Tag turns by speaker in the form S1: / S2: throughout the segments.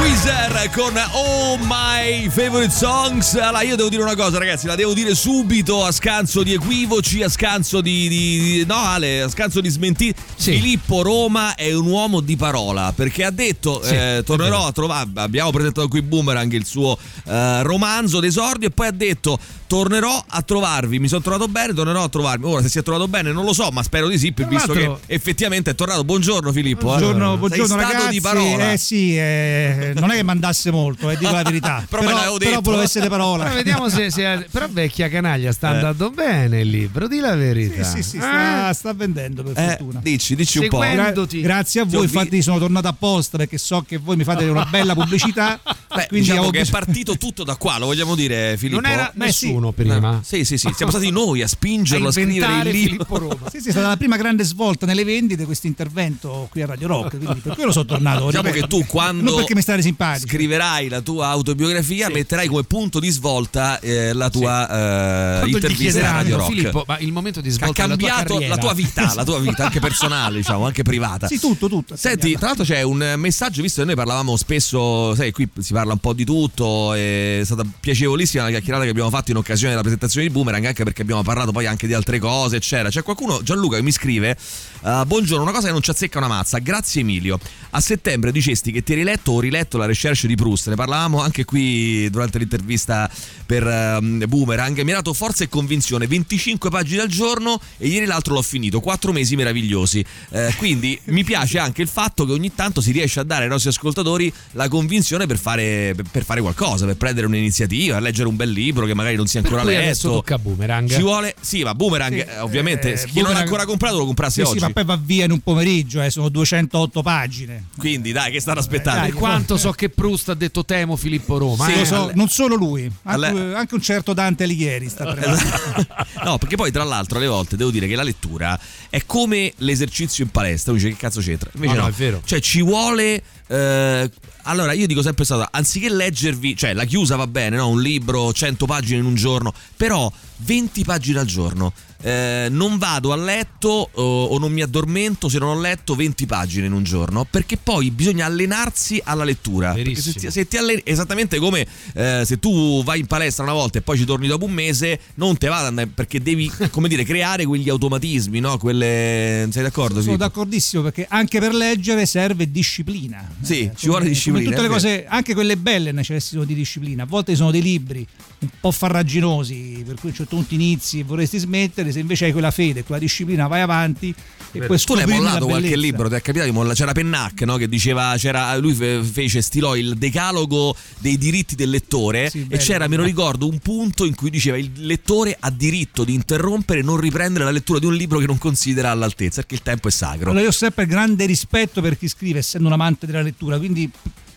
S1: Weezer con Oh My Favorite Songs. Allora, io devo dire una cosa, ragazzi, la devo dire subito a scanso di equivoci, a scanso di. di- di- no, Ale, a scanso di smentiti. Filippo Roma è un uomo di parola perché ha detto:
S2: Sì,
S1: eh, tornerò a trovare. Abbiamo presentato qui Boomerang, il suo eh, romanzo d'esordio, e poi ha detto: Tornerò a trovarvi. Mi sono trovato bene, tornerò a trovarmi. Ora, se si è trovato bene, non lo so, ma spero di sì, per- visto che effettivamente è tornato. Buongiorno, Filippo. eh.
S3: Buongiorno, buongiorno
S1: Sei stato
S3: ragazzi.
S1: di parola.
S3: Eh sì, eh, non è che mandasse molto, eh, dico la verità.
S1: Però
S3: però
S1: detto.
S3: volevo essere parola.
S2: Però vediamo se, se- Però vecchia canaglia sta
S1: Eh.
S2: andando bene il libro, di la verità.
S3: Sì, sì, sì,
S2: Eh?
S3: sta, sta vendendo per
S1: Eh,
S3: fortuna.
S1: dici, dici un po'.
S3: Gra- grazie a voi,
S1: vi-
S3: infatti sono tornato apposta perché so che voi mi fate una bella pubblicità.
S1: Beh,
S3: quindi
S1: diciamo che è partito tutto da qua, lo vogliamo dire, Filippo?
S2: Non era
S3: Beh, sì.
S2: nessuno prima.
S1: Sì, sì, sì, siamo stati noi a spingerlo a,
S2: A
S1: scrivere il libro.
S2: Filippo Roma.
S3: Sì, sì, è stata la prima grande svolta nelle vendite questo intervento qui a Radio Rock, quindi per quello sono tornato.
S1: Diciamo
S3: ripeto.
S1: che tu quando
S3: Non perché mi state simpatici.
S1: scriverai la tua autobiografia metterai come punto di svolta eh, la tua eh,
S2: Quando gli
S1: intervista a Radio Rock.
S2: Filippo, ma il momento di
S1: ha
S2: svolta tua
S1: cambiato
S2: carriera.
S1: la tua vita, la tua vita anche personale, diciamo, anche privata.
S3: Sì, tutto, tutto.
S1: Senti, tra l'altro c'è un messaggio, visto che noi parlavamo spesso, sai, qui si parla un po' di tutto, è stata piacevolissima la chiacchierata che abbiamo fatto in occasione della presentazione di Boomerang, anche perché abbiamo parlato poi anche di altre cose, eccetera. C'è qualcuno, Gianluca, che mi scrive, uh, buongiorno, una cosa che non ci azzecca una mazza, grazie Emilio. A settembre dicesti che ti eri letto o riletto la recherche di Proust, ne parlavamo anche qui durante l'intervista per ehm, Boomerang, mi ha dato forza e convinzione, 25 pagine al giorno e ieri l'altro l'ho finito, 4 mesi meravigliosi. Eh, quindi mi piace anche il fatto che ogni tanto si riesce a dare ai nostri ascoltatori la convinzione per fare, per fare qualcosa, per prendere un'iniziativa, leggere un bel libro che magari non si è
S2: Per
S1: ancora letto.
S2: tocca a Boomerang.
S1: Ci vuole, sì, ma Boomerang,
S3: Sì,
S1: eh, ovviamente,
S3: eh,
S1: chi non l'ha
S3: Boomerang-
S1: ancora comprato lo comprasse
S3: Sì,
S1: oggi.
S3: sì, ma poi va via in un pomeriggio, eh, sono 208 pagine.
S1: Quindi dai, che stanno aspettando?
S3: dai,
S2: Per quanto so che Proust ha detto temo Filippo Roma.
S1: Sì,
S2: eh.
S3: Lo so, non solo lui, anche,
S1: alle-
S3: anche un certo Dante Alighieri sta
S1: Esatto. no, perché poi tra l'altro alle volte devo dire che la lettura è come l'esercizio in palestra, uno dice che cazzo c'entra? Invece
S2: No,
S1: no,
S2: no, è vero.
S1: Cioè ci vuole eh, allora io dico sempre stato anziché leggervi, cioè la chiusa va bene, no? Un libro 100 pagine in un giorno, però 20 pagine al giorno. Eh, non vado a letto o, o non mi addormento se non ho letto 20 pagine in un giorno perché poi bisogna allenarsi alla lettura se ti, se ti alleni- esattamente come eh, se tu vai in palestra una volta e poi ci torni dopo un mese non te va ad andare perché devi come dire creare quegli automatismi no? quelle sei d'accordo?
S3: Sono
S1: Filippo?
S3: d'accordissimo perché anche per leggere serve disciplina.
S1: Sì,
S3: Eh,
S1: ci vuole disciplina,
S3: Come tutte le cose, anche quelle belle necessitano di disciplina. A volte sono dei libri un po' farraginosi, per cui a un certo punto inizi e vorresti smettere, se invece hai quella fede, quella disciplina, vai avanti e puoi
S1: tu l'hai mollato qualche libro, ti è capitato di mollare? C'era Pennac no? che diceva, c'era, lui fe- fece stilò il decalogo dei diritti del lettore
S3: Sì,
S1: e
S3: bello.
S1: c'era, me lo ricordo, un punto in cui diceva il lettore ha diritto di interrompere e non riprendere la lettura di un libro che non considera all'altezza, perché il tempo è sacro.
S3: Allora io ho sempre grande rispetto per chi scrive, essendo un amante della lettura, quindi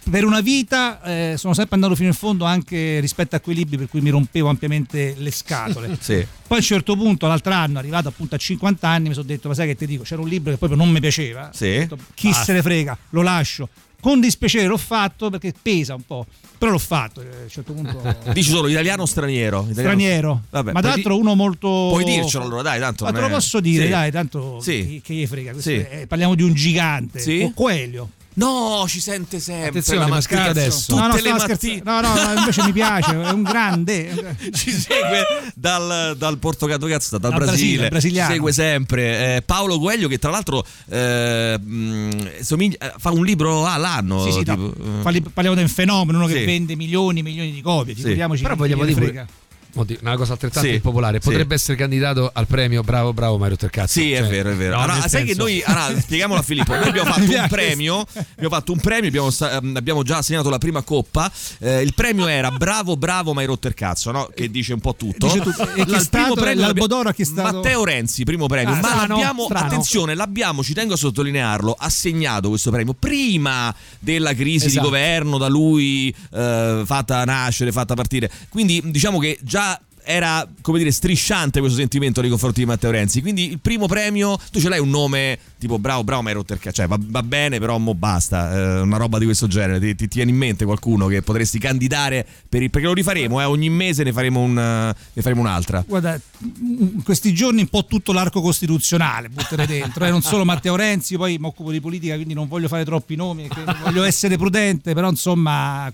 S3: per una vita eh, sono sempre andato fino in fondo anche rispetto a quei libri per cui mi rompevo ampiamente le scatole.
S1: Sì.
S3: Poi a un certo punto, l'altro anno, arrivato appunto a 50 anni, mi sono detto, ma sai che ti dico, c'era un libro che proprio non mi piaceva.
S1: Sì.
S3: Detto, Chi
S1: Basta.
S3: se ne frega, lo lascio. Con dispiacere l'ho fatto perché pesa un po', però l'ho fatto. eh, A un certo punto...
S1: Dici solo italiano o straniero? Italiano-
S3: Straniero,
S1: Vabbè,
S3: ma tra l'altro uno molto.
S1: Puoi dircelo allora, dai, tanto
S3: Ma te lo
S1: è-
S3: posso dire,
S1: Sì.
S3: dai, tanto
S1: Sì.
S3: che, che gli frega.
S1: Sì.
S3: è- parliamo di un gigante.
S1: Sì.
S3: O Coelho.
S1: No, ci sente sempre.
S2: Attenzione,
S1: la
S2: ma
S1: mattina.
S2: scrive adesso.
S1: Tutte
S3: no, no,
S1: le mattine.
S3: No, no, no, invece mi piace, è un grande.
S1: Ci segue dal, dal Portogatogazzo, dal,
S3: Dal
S1: Brasile,
S3: Brasile, brasiliano.
S1: ci segue sempre. Eh, Paolo Coelho, che tra l'altro eh, mh, somiglia- eh, fa un libro all'anno.
S3: Sì, sì, no,
S1: tipo, eh.
S3: parli- parliamo di un fenomeno uno
S1: Sì.
S3: che vende milioni e milioni di copie.
S1: Sì.
S3: Figuriamoci
S2: Però vogliamo dire- una cosa altrettanto
S1: Sì,
S2: impopolare.
S1: sì.
S2: Potrebbe essere candidato al premio Bravo Bravo Mario Tercazzo.
S1: Sì, è
S2: Cioè,
S1: vero, è vero.
S2: no,
S1: Allora, sai che
S2: senso-
S1: noi, allora, spieghiamolo a Filippo, noi abbiamo fatto un premio, abbiamo fatto un premio, abbiamo, ehm, abbiamo già assegnato la prima coppa, Eh, il premio era Bravo, bravo, ma hai rotto il cazzo, no? che dice un po' tutto.
S3: Dice tutto. E
S1: La-
S3: è stato
S1: premio
S3: l'Albo
S1: l'abbia-
S3: d'Oro a chi è stato-
S1: Matteo Renzi, primo premio,
S3: Ah,
S1: ma
S3: strano,
S1: l'abbiamo,
S3: strano.
S1: attenzione, l'abbiamo, ci tengo a sottolinearlo, assegnato questo premio prima della crisi
S2: Esatto.
S1: di governo, da lui eh, fatta nascere, fatta partire. Quindi diciamo che già era, come dire, strisciante questo sentimento nei confronti di Matteo Renzi. Quindi il primo premio, tu ce l'hai un nome tipo bravo, bravo, ma hai rotto. Cioè, va, va bene, però mo basta. eh, una roba di questo genere. Ti, ti tieni in mente qualcuno che potresti candidare per il, perché lo rifaremo, eh, ogni mese ne faremo, un, ne faremo un'altra.
S3: Guarda, in questi giorni un po' tutto l'arco costituzionale buttere dentro, eh, non solo Matteo Renzi, poi mi occupo di politica, quindi non voglio fare troppi nomi, voglio essere prudente, però insomma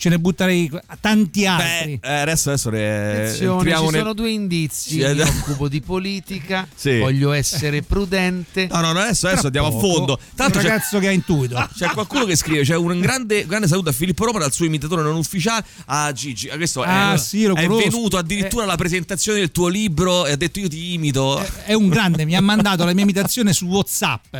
S3: ce ne butterei tanti altri.
S1: Beh, eh, adesso, adesso ne
S2: Attenzione,
S1: entriamo
S2: ci
S1: nel-
S2: sono due indizi.
S1: Sì, eh,
S2: Mi occupo di politica,
S1: Sì.
S2: voglio essere prudente.
S1: No, no, no, adesso, adesso andiamo a fondo.
S3: un
S1: Tanto c'è,
S3: ragazzo che ha intuito.
S1: c'è qualcuno che scrive: c'è un grande, grande saluto a Filippo Roma dal suo imitatore non ufficiale a Gigi. Ah, Questo
S3: Ah,
S1: è,
S3: sì, lo
S1: è venuto addirittura alla presentazione del tuo libro e ha detto: Io ti imito.
S3: È un grande, mi ha mandato la mia imitazione su WhatsApp.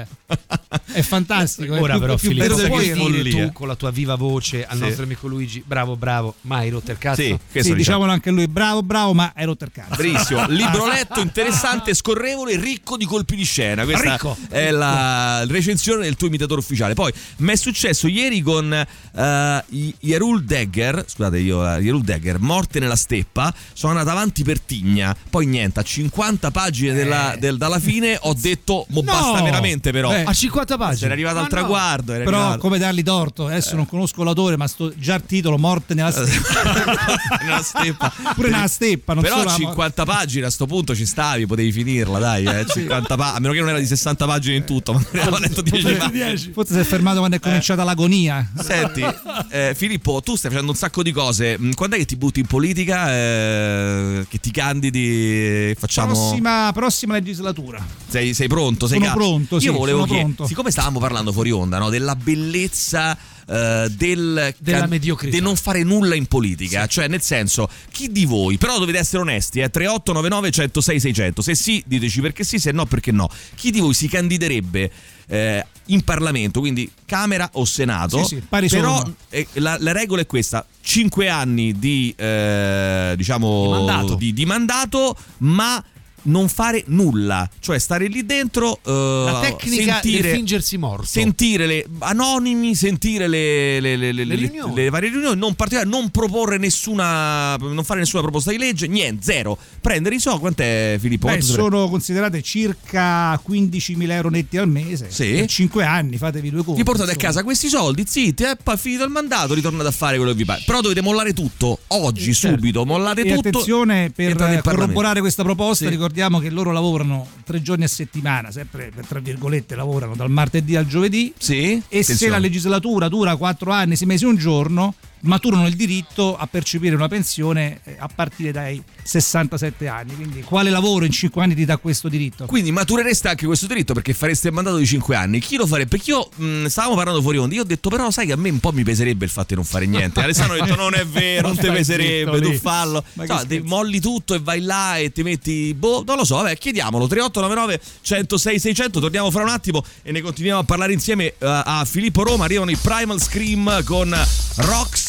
S3: È fantastico. è
S2: Ora
S3: più-
S2: però
S3: più
S2: Filippo puoi dire tu con la tua viva voce al
S1: Sì.
S2: nostro amico Luigi bravo bravo mai rotto il cazzo
S1: Sì,
S3: Sì,
S1: diciamo.
S3: diciamolo anche lui, bravo, bravo, ma hai rotto il cazzo.
S1: Bellissimo, libro letto, interessante, scorrevole, ricco di colpi di scena. Questa
S3: Ricco.
S1: è la recensione del tuo imitatore ufficiale. Poi mi è successo ieri con eh, I- Yerul Degger, scusate io, eh, Yerul Degger, Morte nella steppa. Sono andato avanti per Tigna. Poi niente, a 50 pagine della, del- dalla fine ho detto, mo
S3: No!
S1: basta veramente però.
S3: Beh,
S2: a 50 pagine
S1: Era arrivato
S2: Ma
S1: al
S2: no.
S1: traguardo. Era
S3: Però
S1: arrivato.
S3: come dargli torto? Adesso non conosco l'autore, ma sto già il titolo Morte nella steppa.
S1: nella steppa.
S3: Pure nella steppa, non
S1: Però
S3: solo
S1: a
S3: la-
S1: 50 pagine a sto punto ci stavi, potevi finirla, dai. Eh, 50 pa- a meno che non era di 60 pagine in tutto, ma aveva letto 10 pagine.
S3: Forse si è fermato quando è cominciata l'agonia.
S1: Senti, eh, Filippo, tu stai facendo un sacco di cose. Mm, Quando è che ti butti in politica? eh, che ti candidi? Facciamo.
S3: Prossima, prossima legislatura.
S1: Sei, sei pronto? Sei
S3: Sono
S1: ca-
S3: pronto,
S1: Io
S3: sì,
S1: volevo chiedere,
S3: pronto.
S1: siccome stavamo parlando fuori onda, no, della bellezza. Eh, del
S2: Della mediocrità.
S1: di non fare nulla in politica. Cioè nel senso chi di voi però dovete essere onesti eh, 3899 106 600 se sì diteci perché sì se no perché no. Chi di voi si candiderebbe eh, in Parlamento quindi Camera o Senato
S3: Sì, sì,
S1: però eh, la, la regola è questa. 5 anni di eh, diciamo
S2: Di mandato.
S1: di- di mandato ma non fare nulla, cioè stare lì dentro, eh,
S2: la tecnica
S1: sentire,
S2: fingersi morto
S1: sentire le anonimi, sentire le, le- le- le- le-
S2: riunioni.
S1: le varie riunioni, non, non proporre nessuna, non fare nessuna proposta di legge, niente, zero. Prendere i so, quant'è Filippo?
S3: Beh, sono considerate circa 15.000 euro netti al mese.
S1: Sì.
S3: Per 5 anni, fatevi due conti.
S1: Vi portate a
S3: insomma.
S1: casa questi soldi, zitti, e poi finito il mandato ritornate a fare quello che vi pare. Però dovete mollare tutto, oggi,
S3: Eh, certo.
S1: subito, mollate
S3: E
S1: tutto.
S3: attenzione per corroborare questa proposta,
S1: Sì.
S3: Ricordiamo che loro lavorano tre giorni a settimana, sempre per tra virgolette lavorano dal martedì al giovedì.
S1: Sì?
S3: E se
S1: Attenzione.
S3: la legislatura dura 4 anni, 6 mesi, un giorno, maturano il diritto a percepire una pensione eh, a partire dai 67 anni. Quindi quale lavoro in 5 anni ti dà questo diritto?
S1: Quindi maturereste anche questo diritto perché fareste il mandato di 5 anni. Chi lo farebbe? Perché io mh, stavamo parlando fuori onda. Io ho detto, però, sai che a me un po' mi peserebbe il fatto di non fare niente. Alessandro ha detto: Non è vero, non ti peserebbe,
S3: zitto
S1: tu fallo.
S3: Che
S1: Insomma, ti molli tutto e vai là e ti metti. Boh, non lo so, vabbè, chiediamolo. 3899 106 600. Torniamo fra un attimo e ne continuiamo a parlare insieme eh, a Filippo Roma. Arrivano i Primal Scream con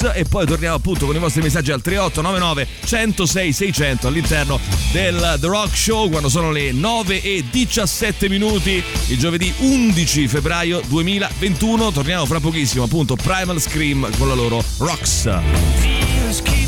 S1: E poi torniamo appunto con i vostri messaggi al 3899 106 600 all'interno del The Rock Show quando sono le 9 e 17 minuti il giovedì 11 febbraio 2021 torniamo fra pochissimo appunto Primal Scream con la loro Rox
S4: Dealers keep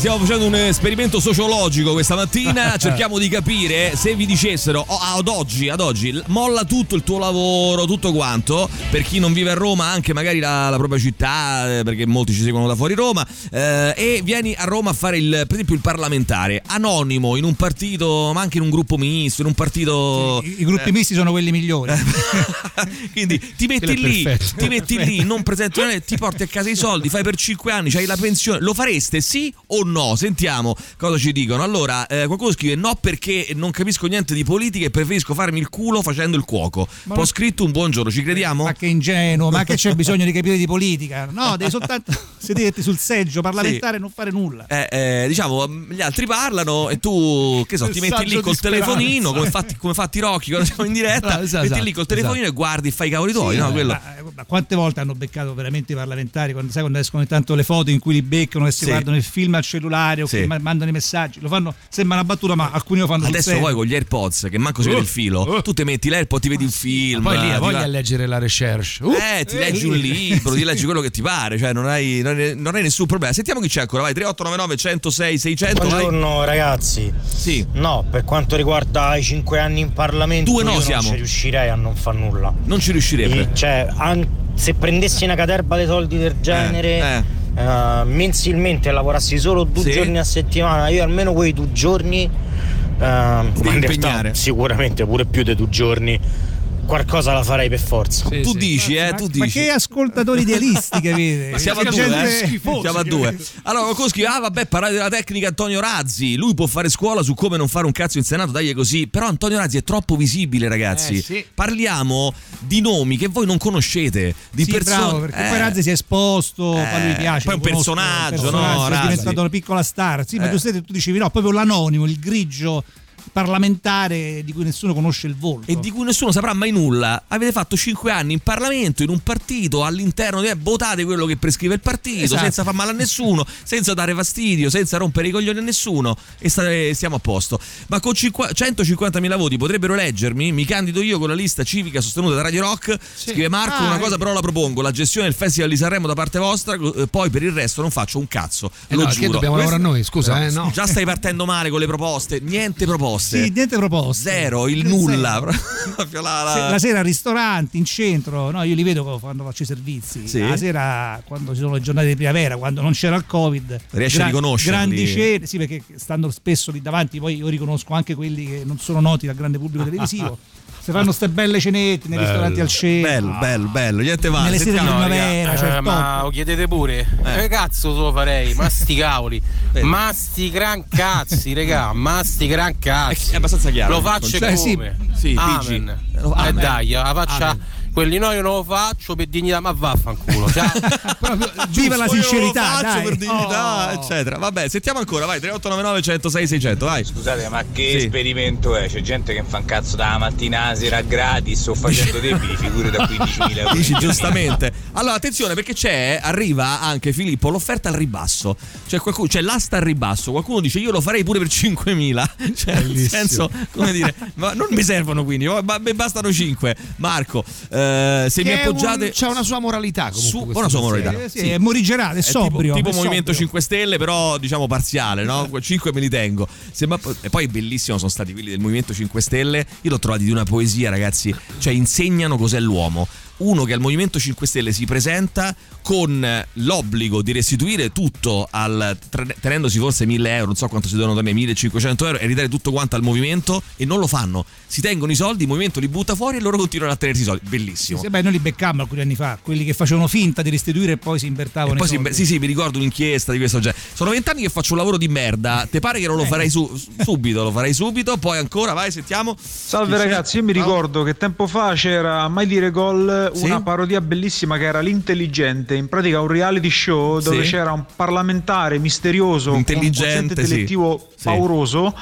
S1: stiamo facendo un esperimento sociologico questa mattina, cerchiamo di capire se vi dicessero oh, ad oggi, ad oggi, molla tutto il tuo lavoro, tutto quanto, per chi non vive a Roma, anche magari la, la propria città, eh, perché molti ci seguono da fuori Roma, eh, e vieni a Roma a fare il, per esempio il parlamentare, anonimo, in un partito, ma anche in un gruppo misto, in un partito...
S3: I, i gruppi misti sono quelli migliori.
S1: Quindi ti metti lì,
S2: perfetto.
S1: ti metti lì, non presenti, ti porti a casa i soldi, fai per 5 anni, c'hai la pensione. Lo fareste sì o no? Sentiamo cosa ci dicono. Allora, eh, qualcuno scrive no perché non capisco niente di politica e preferisco farmi il culo facendo il cuoco.
S3: Ma
S1: Ho scritto un buongiorno, ci crediamo?
S3: Ma che ingenuo, ma che c'è bisogno di capire di politica? No, devi soltanto sederti sul seggio parlamentare e non fare nulla.
S1: Eh, eh, diciamo, gli altri parlano e tu, che so, ti metti lì col telefonino, come fatti, come fatti Rocchi quando siamo in diretta,
S2: Ah, esatto,
S1: metti lì col telefonino e guardi e fai i cavoli tuoi,
S3: Sì,
S1: no?
S3: eh,
S1: Quello.
S3: ma, eh, ma quante volte hanno beccato veramente i parlamentari? Quando, sai quando escono intanto le foto in cui li beccano e si
S1: Sì.
S3: guardano il film al cellulare o
S1: Sì.
S3: che ma- mandano i messaggi? Lo fanno, sembra una battuta, ma alcuni lo fanno
S1: Adesso poi con gli AirPods che manco si vede il filo, tu ti metti l'AirPod, ti vedi un film.
S2: Poi lì ha voglia
S1: va-
S2: a leggere la recherche. Uh,
S1: Eh, ti leggi un libro, ti leggi quello che ti pare, cioè non hai, non hai, non hai nessun problema. Sentiamo chi c'è ancora, vai 3899 106 600, vai.
S5: Buongiorno ragazzi.
S1: Sì.
S5: No, per quanto riguarda i cinque anni in Parlamento,
S1: Due no
S5: io
S1: siamo.
S5: non ci riuscirei a non far nulla.
S1: Non ci riuscirebbe.
S5: I- Cioè, an- se prendessi una caterba dei soldi del genere, eh, mensilmente lavorassi solo due
S1: Sì.
S5: giorni a settimana, io almeno quei due giorni, eh, ma in realtà
S1: impegnare.
S5: sicuramente pure più di due giorni, qualcosa la farei per forza.
S2: sì,
S1: tu
S2: sì.
S1: dici, eh,
S3: ma,
S1: tu
S3: ma
S1: dici.
S3: che ascoltatori idealisti?
S1: Ma siamo a due,
S3: gente-
S1: eh? Siamo a due. Allora, qualcuno scrive: Ah, vabbè, parlate della tecnica Antonio Razzi. Lui può fare scuola su come non fare un cazzo in Senato, dai così. Però Antonio Razzi è troppo visibile, ragazzi.
S2: Eh, sì.
S1: Parliamo di nomi che voi non conoscete, di
S3: Sì,
S1: persone.
S3: bravo, perché
S1: eh,
S3: poi Razzi si è esposto,
S1: Eh,
S3: poi lui piace.
S1: poi
S3: lo
S1: un
S3: conosco,
S1: personaggio,
S3: un
S1: no, Razzi.
S3: È diventato una piccola star. Sì, ma
S1: Eh.
S3: tu, stesso- tu dicevi no, proprio l'anonimo, il grigio parlamentare di cui nessuno conosce il volto.
S1: e di cui nessuno saprà mai nulla. Avete fatto 5 anni in Parlamento, in un partito, all'interno di votate quello che prescrive il partito,
S3: Esatto.
S1: senza far male a nessuno, senza dare fastidio, senza rompere i coglioni a nessuno e sta- stiamo a posto. Ma con 50 150.000 voti potrebbero eleggermi? Mi candido io con la lista civica sostenuta da Radio Rock. Scrive Marco,
S3: Ah,
S1: una cosa
S3: eh.
S1: però la propongo, la gestione del Festival di Sanremo da parte vostra, eh, poi per il resto non faccio un cazzo.
S2: Eh
S1: lo
S2: no,
S1: giuro.
S2: che dobbiamo
S1: Questo-
S2: lavorare noi, scusa, eh, no.
S1: Già stai partendo male con le proposte, niente proposte.
S3: Sì, niente proposte.
S1: Zero, il
S3: Zero.
S1: nulla. La- la-
S3: La sera al ristorante, in centro, no, io li vedo quando faccio i servizi.
S1: Sì.
S3: La sera, quando ci sono le giornate di primavera, quando non c'era il Covid,
S1: Riesci a riconoscerli?
S3: Grandi cene, sì, perché stando spesso lì davanti, poi io riconosco anche quelli che non sono noti dal grande pubblico televisivo. Si fanno ste belle cenette nei ristoranti al centro.
S1: Bello, bello, bello, niente male.
S3: Nelle sere di
S1: Sentiamo-
S3: primavera, cioè
S6: Eh, ma lo chiedete pure? Che cazzo lo farei? Ma sti cavoli. Ma sti gran cazzi, regà. Ma sti gran cazzi.
S1: È abbastanza chiaro.
S6: Lo faccio
S1: Cioè,
S6: e
S1: sì,
S6: come?
S1: sì,
S6: Amen. E
S1: Amen.
S6: dai, la faccia.
S1: Amen.
S6: Quelli no, io non lo faccio per dignità, ma vaffanculo. Cioè,
S3: Viva la
S1: Io lo
S3: sincerità,
S1: faccio
S3: dai.
S1: per dignità,
S3: Oh.
S1: eccetera. Vabbè, sentiamo ancora, vai 3899 106 600, vai.
S7: Scusate, ma che
S1: Sì.
S7: esperimento è? C'è gente che fa un cazzo dalla mattina alla sera gratis o facendo debiti, figure da 15.000 euro.
S1: Dici giustamente. Allora, attenzione perché c'è, arriva anche Filippo, l'offerta al ribasso. Cioè, qualcuno, c'è l'asta al ribasso. Qualcuno dice io lo farei pure per 5.000. Cioè, nel senso, come dire, ma non mi servono quindi, ma ma mi bastano 5. Marco, eh, se mi
S2: è un-
S1: appoggiate...
S2: c'ha una sua moralità comunque.
S1: Su- una sua moralità.
S3: Eh, sì, è morigerale, è
S1: È
S3: sobrio.
S1: tipo, tipo
S3: è
S1: Movimento
S3: sobrio.
S1: 5 Stelle, però diciamo parziale, no? 5 me li tengo. E poi è bellissimo sono stati quelli del Movimento 5 Stelle. Io l'ho trovati di una poesia, ragazzi. Cioè, insegnano cos'è l'uomo. Uno che al Movimento 5 Stelle si presenta con l'obbligo di restituire tutto al tenendosi forse 1000 euro, non so quanto si devono tenere, 1500 euro e ridare tutto quanto al movimento e non lo fanno. Si tengono i soldi, il movimento li butta fuori e loro continuano a tenersi i soldi. Bellissimo.
S3: Sì, beh, noi li beccammo alcuni anni fa, quelli che facevano finta di restituire e poi si invertavano.
S1: E poi
S3: i
S1: si- sì, sì, mi ricordo un'inchiesta di questo genere. Sono vent'anni che faccio un lavoro di merda. Te pare che non lo farei su- subito? Lo farei subito. Poi ancora, vai, sentiamo.
S8: Salve ragazzi, io mi ricordo che tempo fa c'era Mai Dire Gol
S1: Sì?
S8: una parodia bellissima che era L'Intelligente, in pratica un reality show dove
S1: Sì?
S8: c'era un parlamentare misterioso, con un
S1: Intelligente,
S8: quoziente
S1: sì.
S8: intellettivo
S1: Sì.
S8: pauroso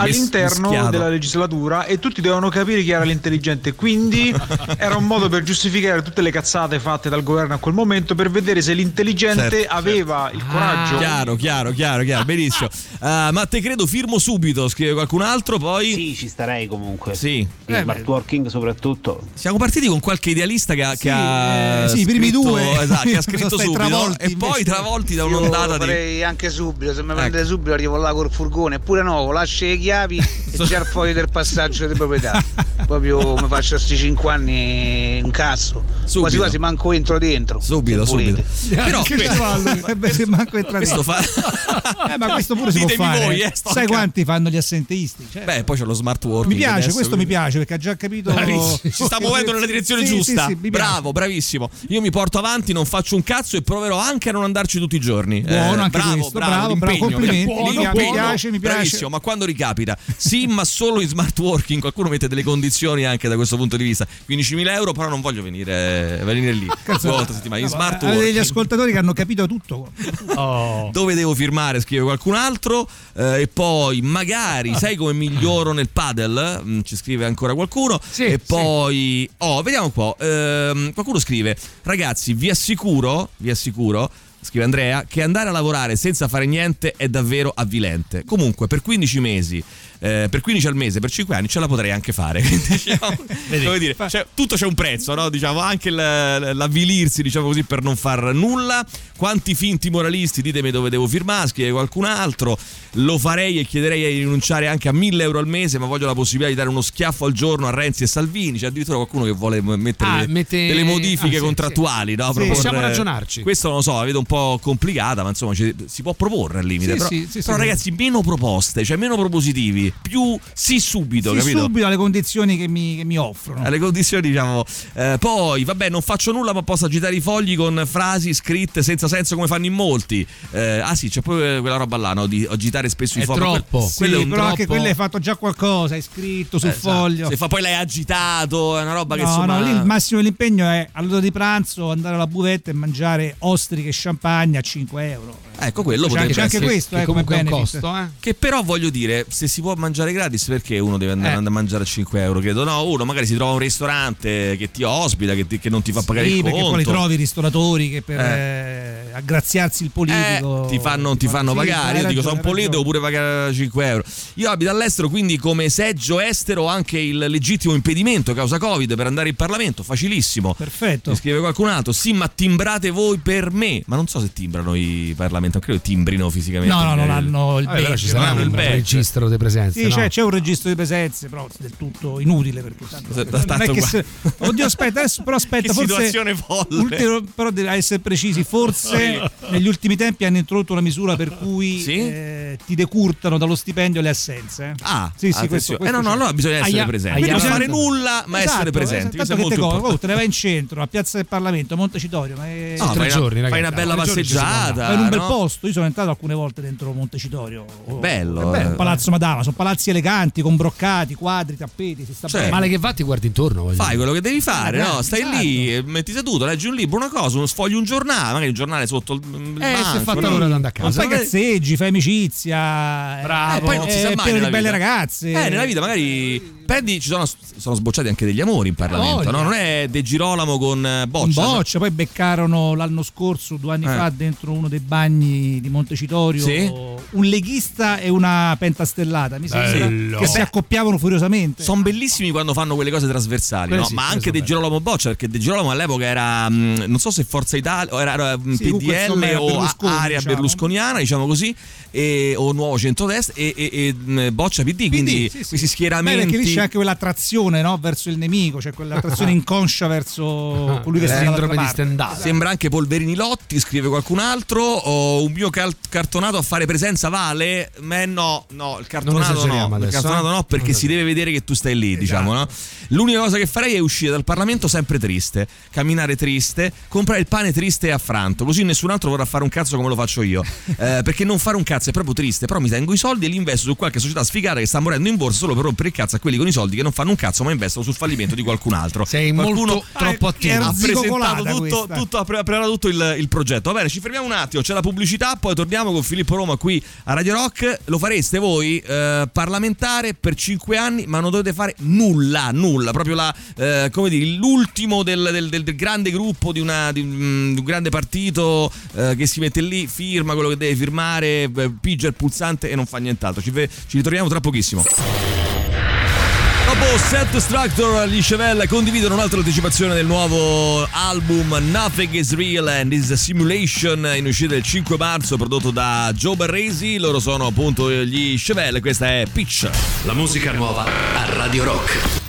S8: all'interno
S1: mischiato.
S8: della legislatura e tutti dovevano capire chi era l'intelligente. Quindi era un modo per giustificare tutte le cazzate fatte dal governo a quel momento per vedere se l'intelligente
S1: Certo,
S8: aveva il coraggio.
S1: Chiaro, chiaro, chiaro, chiaro, benissimo. Ah, ma te credo firmo subito, scrive qualcun altro, poi...
S9: Sì, ci starei comunque.
S1: Sì.
S9: Il smart working soprattutto.
S1: Siamo partiti con qualche idealista che ha, che ha
S3: eh, sì, i primi
S1: scritto-
S3: due.
S1: esatto, che ha scritto subito
S3: travolti,
S1: e poi
S3: invece.
S1: travolti da
S10: Io
S1: un'ondata
S10: lo
S1: di
S10: anche subito, se mi
S1: Ecco.
S10: prendete subito arrivo là col furgone, eppure no, lascia le chiavi e il foglio del passaggio di proprietà. Proprio mi faccio questi 5 anni un cazzo.
S1: Subito.
S10: Quasi quasi manco entro dentro.
S1: subito, subito. Però questo-
S3: cavallo, eh beh, se manco entra
S1: questo
S3: dentro.
S1: fa
S3: Eh, ma questo pure si può
S1: Ditemi
S3: fare.
S1: voi, eh,
S3: Sai quanti fanno gli assenteisti? Cioè,
S1: Beh, poi c'è lo smart working.
S3: mi piace,
S1: adesso,
S3: questo mi
S1: quindi-
S3: piace perché ha già capito.
S1: Bravissimo. Ci sta muovendo nella direzione
S3: Sì,
S1: giusta.
S3: sì, sì, mi.
S1: Bravo, bravissimo. Io mi porto avanti, non faccio un cazzo e proverò anche a non andarci tutti i giorni.
S3: Buono anche
S1: bravo,
S3: questo,
S1: bravo,
S3: bravo, complimenti. Mi mi piace, mi piace.
S1: Bravissimo, ma quando ricapita? Sì, ma solo in smart working. Qualcuno mette delle condizioni anche da questo punto di vista. 15.000 euro, però non voglio venire, venire lì.
S3: Cazzo,
S1: Due volte a settimana. In
S3: no,
S1: smart
S3: avete degli
S1: working.
S3: ascoltatori che hanno capito tutto.
S1: Dove devo firmare? Scrive qualcun altro. Eh, e poi, magari, sai come miglioro nel padel? Mm, ci scrive ancora qualcuno. e poi, oh, vediamo un po'. Ehm, qualcuno scrive: Ragazzi, vi assicuro, vi assicuro. Scrive Andrea che andare a lavorare senza fare niente è davvero avvilente. Comunque, per 15 mesi, eh, per 15 al mese, per 5 anni ce la potrei anche fare. Diciamo, come dire, cioè, tutto c'è un prezzo, no? Diciamo, anche l'avvilirsi, diciamo così, per non far nulla. Quanti finti moralisti, ditemi dove devo firmare, scrive qualcun altro. Lo farei e chiederei di rinunciare anche a 1000 euro al mese, ma voglio la possibilità di dare uno schiaffo al giorno a Renzi e Salvini. C'è addirittura qualcuno che vuole mettere
S2: Ah, mette-
S1: delle modifiche
S2: ah, sì,
S1: contrattuali, no?
S2: Sì,
S1: Proporre-
S2: possiamo ragionarci.
S1: Questo non lo so, la vedo un po' complicata, ma insomma ci- si può proporre al limite.
S3: Sì,
S1: però però ragazzi, meno proposte, cioè meno propositivi, più sì subito,
S3: Sì,
S1: capito?
S3: subito alle condizioni che mi, che mi offrono.
S1: alle condizioni diciamo eh, poi vabbè non faccio nulla ma posso agitare i fogli con frasi scritte senza senso come fanno in molti Eh, ah sì c'è poi eh, quella roba là no? di agitare spesso i
S2: È
S1: fogli
S2: troppo.
S1: Que- quello
S3: Sì,
S1: è
S3: però anche
S1: troppo-
S3: quello hai fatto già qualcosa, hai scritto sul
S1: Esatto.
S3: foglio.
S1: se fa poi l'hai agitato è una roba che
S3: No,
S1: insomma
S3: no, lì il massimo dell'impegno è all'ora di pranzo andare alla buvetta e mangiare ostriche e champagne a 5 euro.
S1: Ecco quello
S3: C'è
S1: potrebbe
S3: anche, c'è anche
S1: essere-
S3: questo,
S2: che
S3: eh, come
S2: comunque è un costo, eh?
S1: che però voglio dire se si può mangiare gratis perché uno deve andare,
S2: Eh.
S1: andare a mangiare a 5 euro credo no uno magari si trova un ristorante che ti ospita che, ti- che non ti fa pagare
S3: Sì,
S1: il
S3: perché
S1: conto
S3: poi li trovi i ristoratori che per
S1: Eh.
S3: eh, aggraziarsi il politico
S1: Eh, ti fanno, ti fanno
S3: Sì,
S1: pagare. Io dico,
S3: ragione,
S1: sono un po' lì,
S3: hai
S1: devo pure pagare 5 euro. Io abito all'estero, quindi come seggio estero ho anche il legittimo impedimento causa Covid per andare in Parlamento. Facilissimo.
S3: Perfetto.
S1: Mi scrive qualcun altro, sì, ma timbrate voi per me. Ma non so se timbrano i parlamenti, non credo timbrino fisicamente.
S3: No, no, non hanno il
S2: Vabbè,
S3: badge,
S2: ci sarà
S3: non hanno
S1: il badge.
S2: registro di presenze.
S3: Sì,
S2: no?
S3: c'è, c'è un registro di presenze, però del tutto inutile perché tanto,
S1: Se-
S3: non è
S1: tanto
S3: che
S1: qua-
S3: se- Oddio, aspetta, adesso però aspetta,
S1: Che
S3: forse
S1: situazione folle.
S3: ultimo- però deve essere precisi, forse negli ultimi tempi hanno introdotto una misura per cui
S1: Sì?
S3: eh, ti decurtano dallo stipendio le assenze.
S1: Ah,
S3: sì, sì, questo, questo
S1: eh no, no, allora bisogna essere
S3: Aia-
S1: presenti.
S3: Quindi
S1: Non
S3: bisogna-
S1: fare nulla, ma
S3: Esatto,
S1: essere presenti.
S3: esatto, che te co- oh, te ne vai in centro, a Piazza del Parlamento, a Montecitorio, ma è...
S1: No,
S2: tre
S1: fai una-
S2: giorni,
S1: Fai
S2: ragazzi.
S1: una bella passeggiata.
S3: Ma in un bel
S1: no?
S3: Posto, io sono entrato alcune volte dentro Montecitorio. Oh,
S1: bello,
S3: è bello,
S1: eh.
S3: palazzo Madama, sono palazzi eleganti, con broccati, quadri, tappeti, si sta
S1: Cioè,
S3: bene.
S2: Male che va, ti guardi intorno. voglio
S1: Fai quello che devi fare,
S3: Ragazzi,
S1: no? Stai
S3: esatto.
S1: lì, eh, metti seduto, leggi un libro, una cosa, uno sfogli un giornale, magari il giornale sotto il, il
S2: Eh, si è
S1: banco,
S2: fatta
S1: no?
S2: l'ora di andare a
S3: Ma
S2: casa.
S3: poi cazzeggi, fai amicizia.
S2: Bravo.
S3: eh,
S1: poi non si sa mai nella
S3: di belle ragazze.
S1: Eh, nella vita magari prendi, ci sono, sono sbocciati anche degli amori in Parlamento, no? Non è De Girolamo con eh,
S3: In
S1: Boccia. no?
S3: boccia, poi beccarono l'anno scorso, due anni
S1: Eh.
S3: fa, dentro uno dei bagni di Montecitorio,
S1: Sì?
S3: un leghista e una pentastellata, mi sembra,
S2: Bello.
S3: che si accoppiavano furiosamente.
S1: Sono bellissimi quando fanno quelle cose trasversali,
S2: Quelle
S1: no?
S2: sì,
S1: ma anche De. Girolamo Boccia, perché De Girolamo all'epoca era, mh, non so se Forza Italia, o era, era, mh,
S3: Sì,
S1: PDL
S3: era
S1: o
S3: Berlusconi,
S1: area
S3: diciamo.
S1: berlusconiana, diciamo così, e- o Nuovo Centrodestra e, e- e, mh, Boccia PD, quindi
S3: sì, sì.
S1: questi schieramenti.
S3: C'è anche quell'attrazione no, verso il nemico, cioè quell'attrazione inconscia verso colui che sta dall'altra
S2: Sindrome di
S3: parte.
S1: Sembra anche Polverini Lotti, scrive qualcun altro. O un mio cal- cartonato a fare presenza vale? Ma no, no, il cartonato no. il
S2: adesso,
S1: cartonato
S2: eh?
S1: no, perché si deve vedere che tu stai lì, diciamo, no? L'unica cosa che farei è uscire dal Parlamento sempre triste, camminare triste, comprare il pane triste e affranto, così nessun altro vorrà fare un cazzo come lo faccio io. Eh, perché non fare un cazzo è proprio triste, però mi tengo i soldi e li investo su qualche società sfigata che sta morendo in borsa solo per rompere il cazzo a quelli con i soldi che non fanno un cazzo ma investono sul fallimento di qualcun altro.
S2: Sei
S1: Qualcuno
S2: molto troppo attivo.
S1: ha presentato tutto, tutto, ha pre- tutto il, il progetto. Va bene, ci fermiamo un attimo, c'è la pubblicità, poi torniamo con Filippo Roma qui a Radio Rock. Lo fareste voi eh, parlamentare per 5 anni, ma non dovete fare nulla, nulla. Proprio la, eh, come dire, l'ultimo del, del- del- del grande gruppo di, una- di un, di un grande partito eh, che si mette lì, firma quello che deve firmare, eh, pigia il pulsante e non fa nient'altro. Ci, ci ritorniamo tra pochissimo. Dopo Set Structure, gli Chevelle condividono un'altra anticipazione del nuovo album Nothing is Real and is a Simulation in uscita il 5 marzo prodotto da Joe Barresi. Loro sono appunto gli Chevelle, questa è Pitch.
S11: La musica nuova a Radio Rock.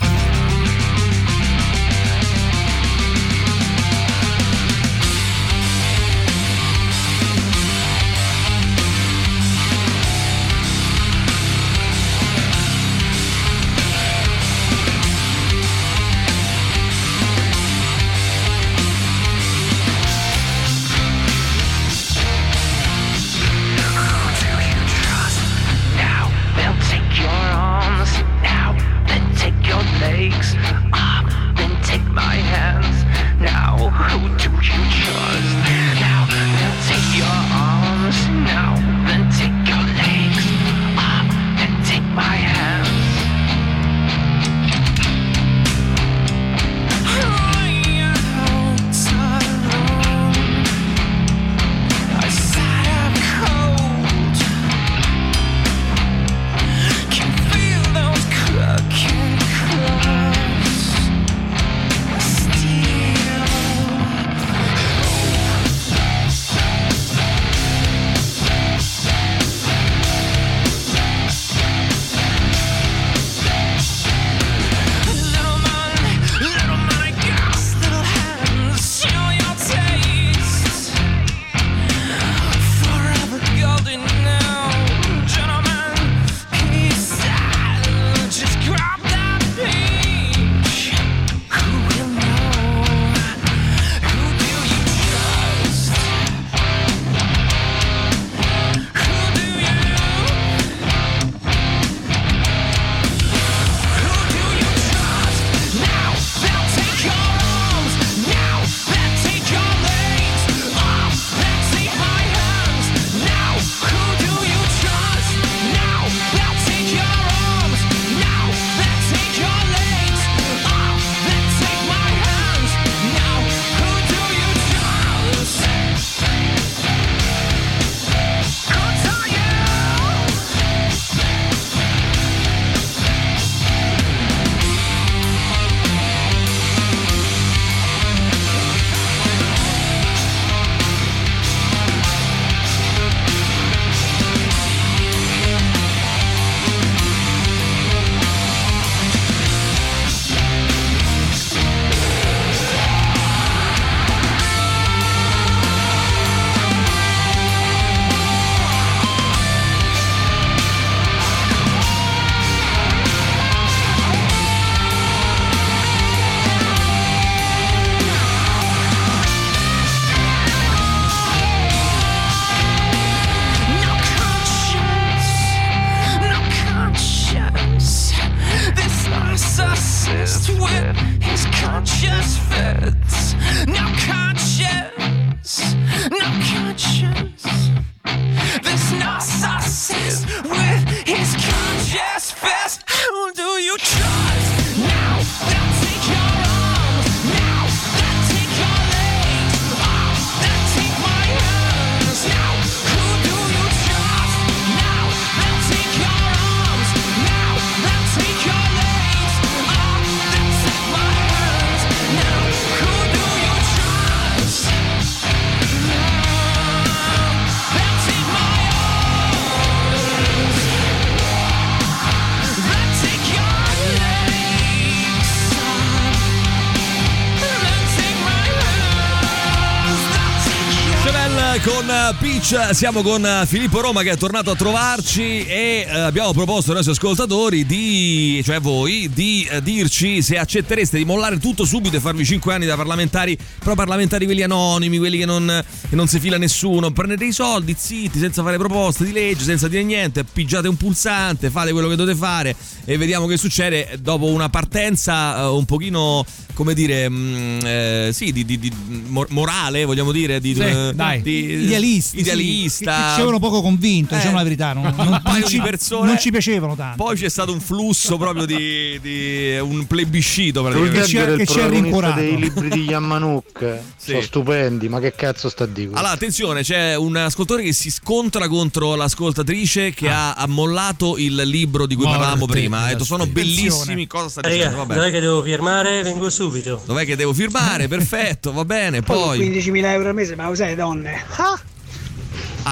S1: Peach, siamo con Filippo Roma che è tornato a trovarci e eh, abbiamo proposto ai nostri ascoltatori di, cioè voi, di eh, dirci se accettereste di mollare tutto subito e farvi 5 anni da parlamentari, però parlamentari quelli anonimi, quelli che non, che non si fila nessuno, prendete i soldi, zitti, senza fare proposte di legge, senza dire niente, pigiate un pulsante, fate quello che dovete fare e vediamo che succede dopo una partenza eh, un pochino, come dire, mh, eh, sì, di, di- di mor- morale, vogliamo dire, di,
S3: Sì,
S1: eh,
S3: dai.
S1: di-
S3: Idealisti, che ci avevano poco convinto,
S1: Eh.
S3: diciamo la verità, non, non-
S1: Un paio
S3: non
S1: di
S3: ci,
S1: persone.
S3: non ci piacevano tanto.
S1: Poi c'è stato un flusso proprio di, di un plebiscito
S3: che ci ha rincuorato.
S9: dei libri di Yamanook
S1: Sì.
S9: sono stupendi, ma che cazzo sta a dire?
S1: Allora, attenzione, c'è un ascoltatore che si scontra contro l'ascoltatrice che ha, ha mollato il libro di cui
S2: Morte
S1: parlavamo prima. Ha detto: Sono bellissimi. Cosa sta dicendo? Vabbè.
S12: dov'è che devo firmare? Vengo subito.
S1: Dov'è che devo firmare? Perfetto, va bene. Poi,
S13: 15.000 euro al mese, ma lo sai, donne?
S1: ah,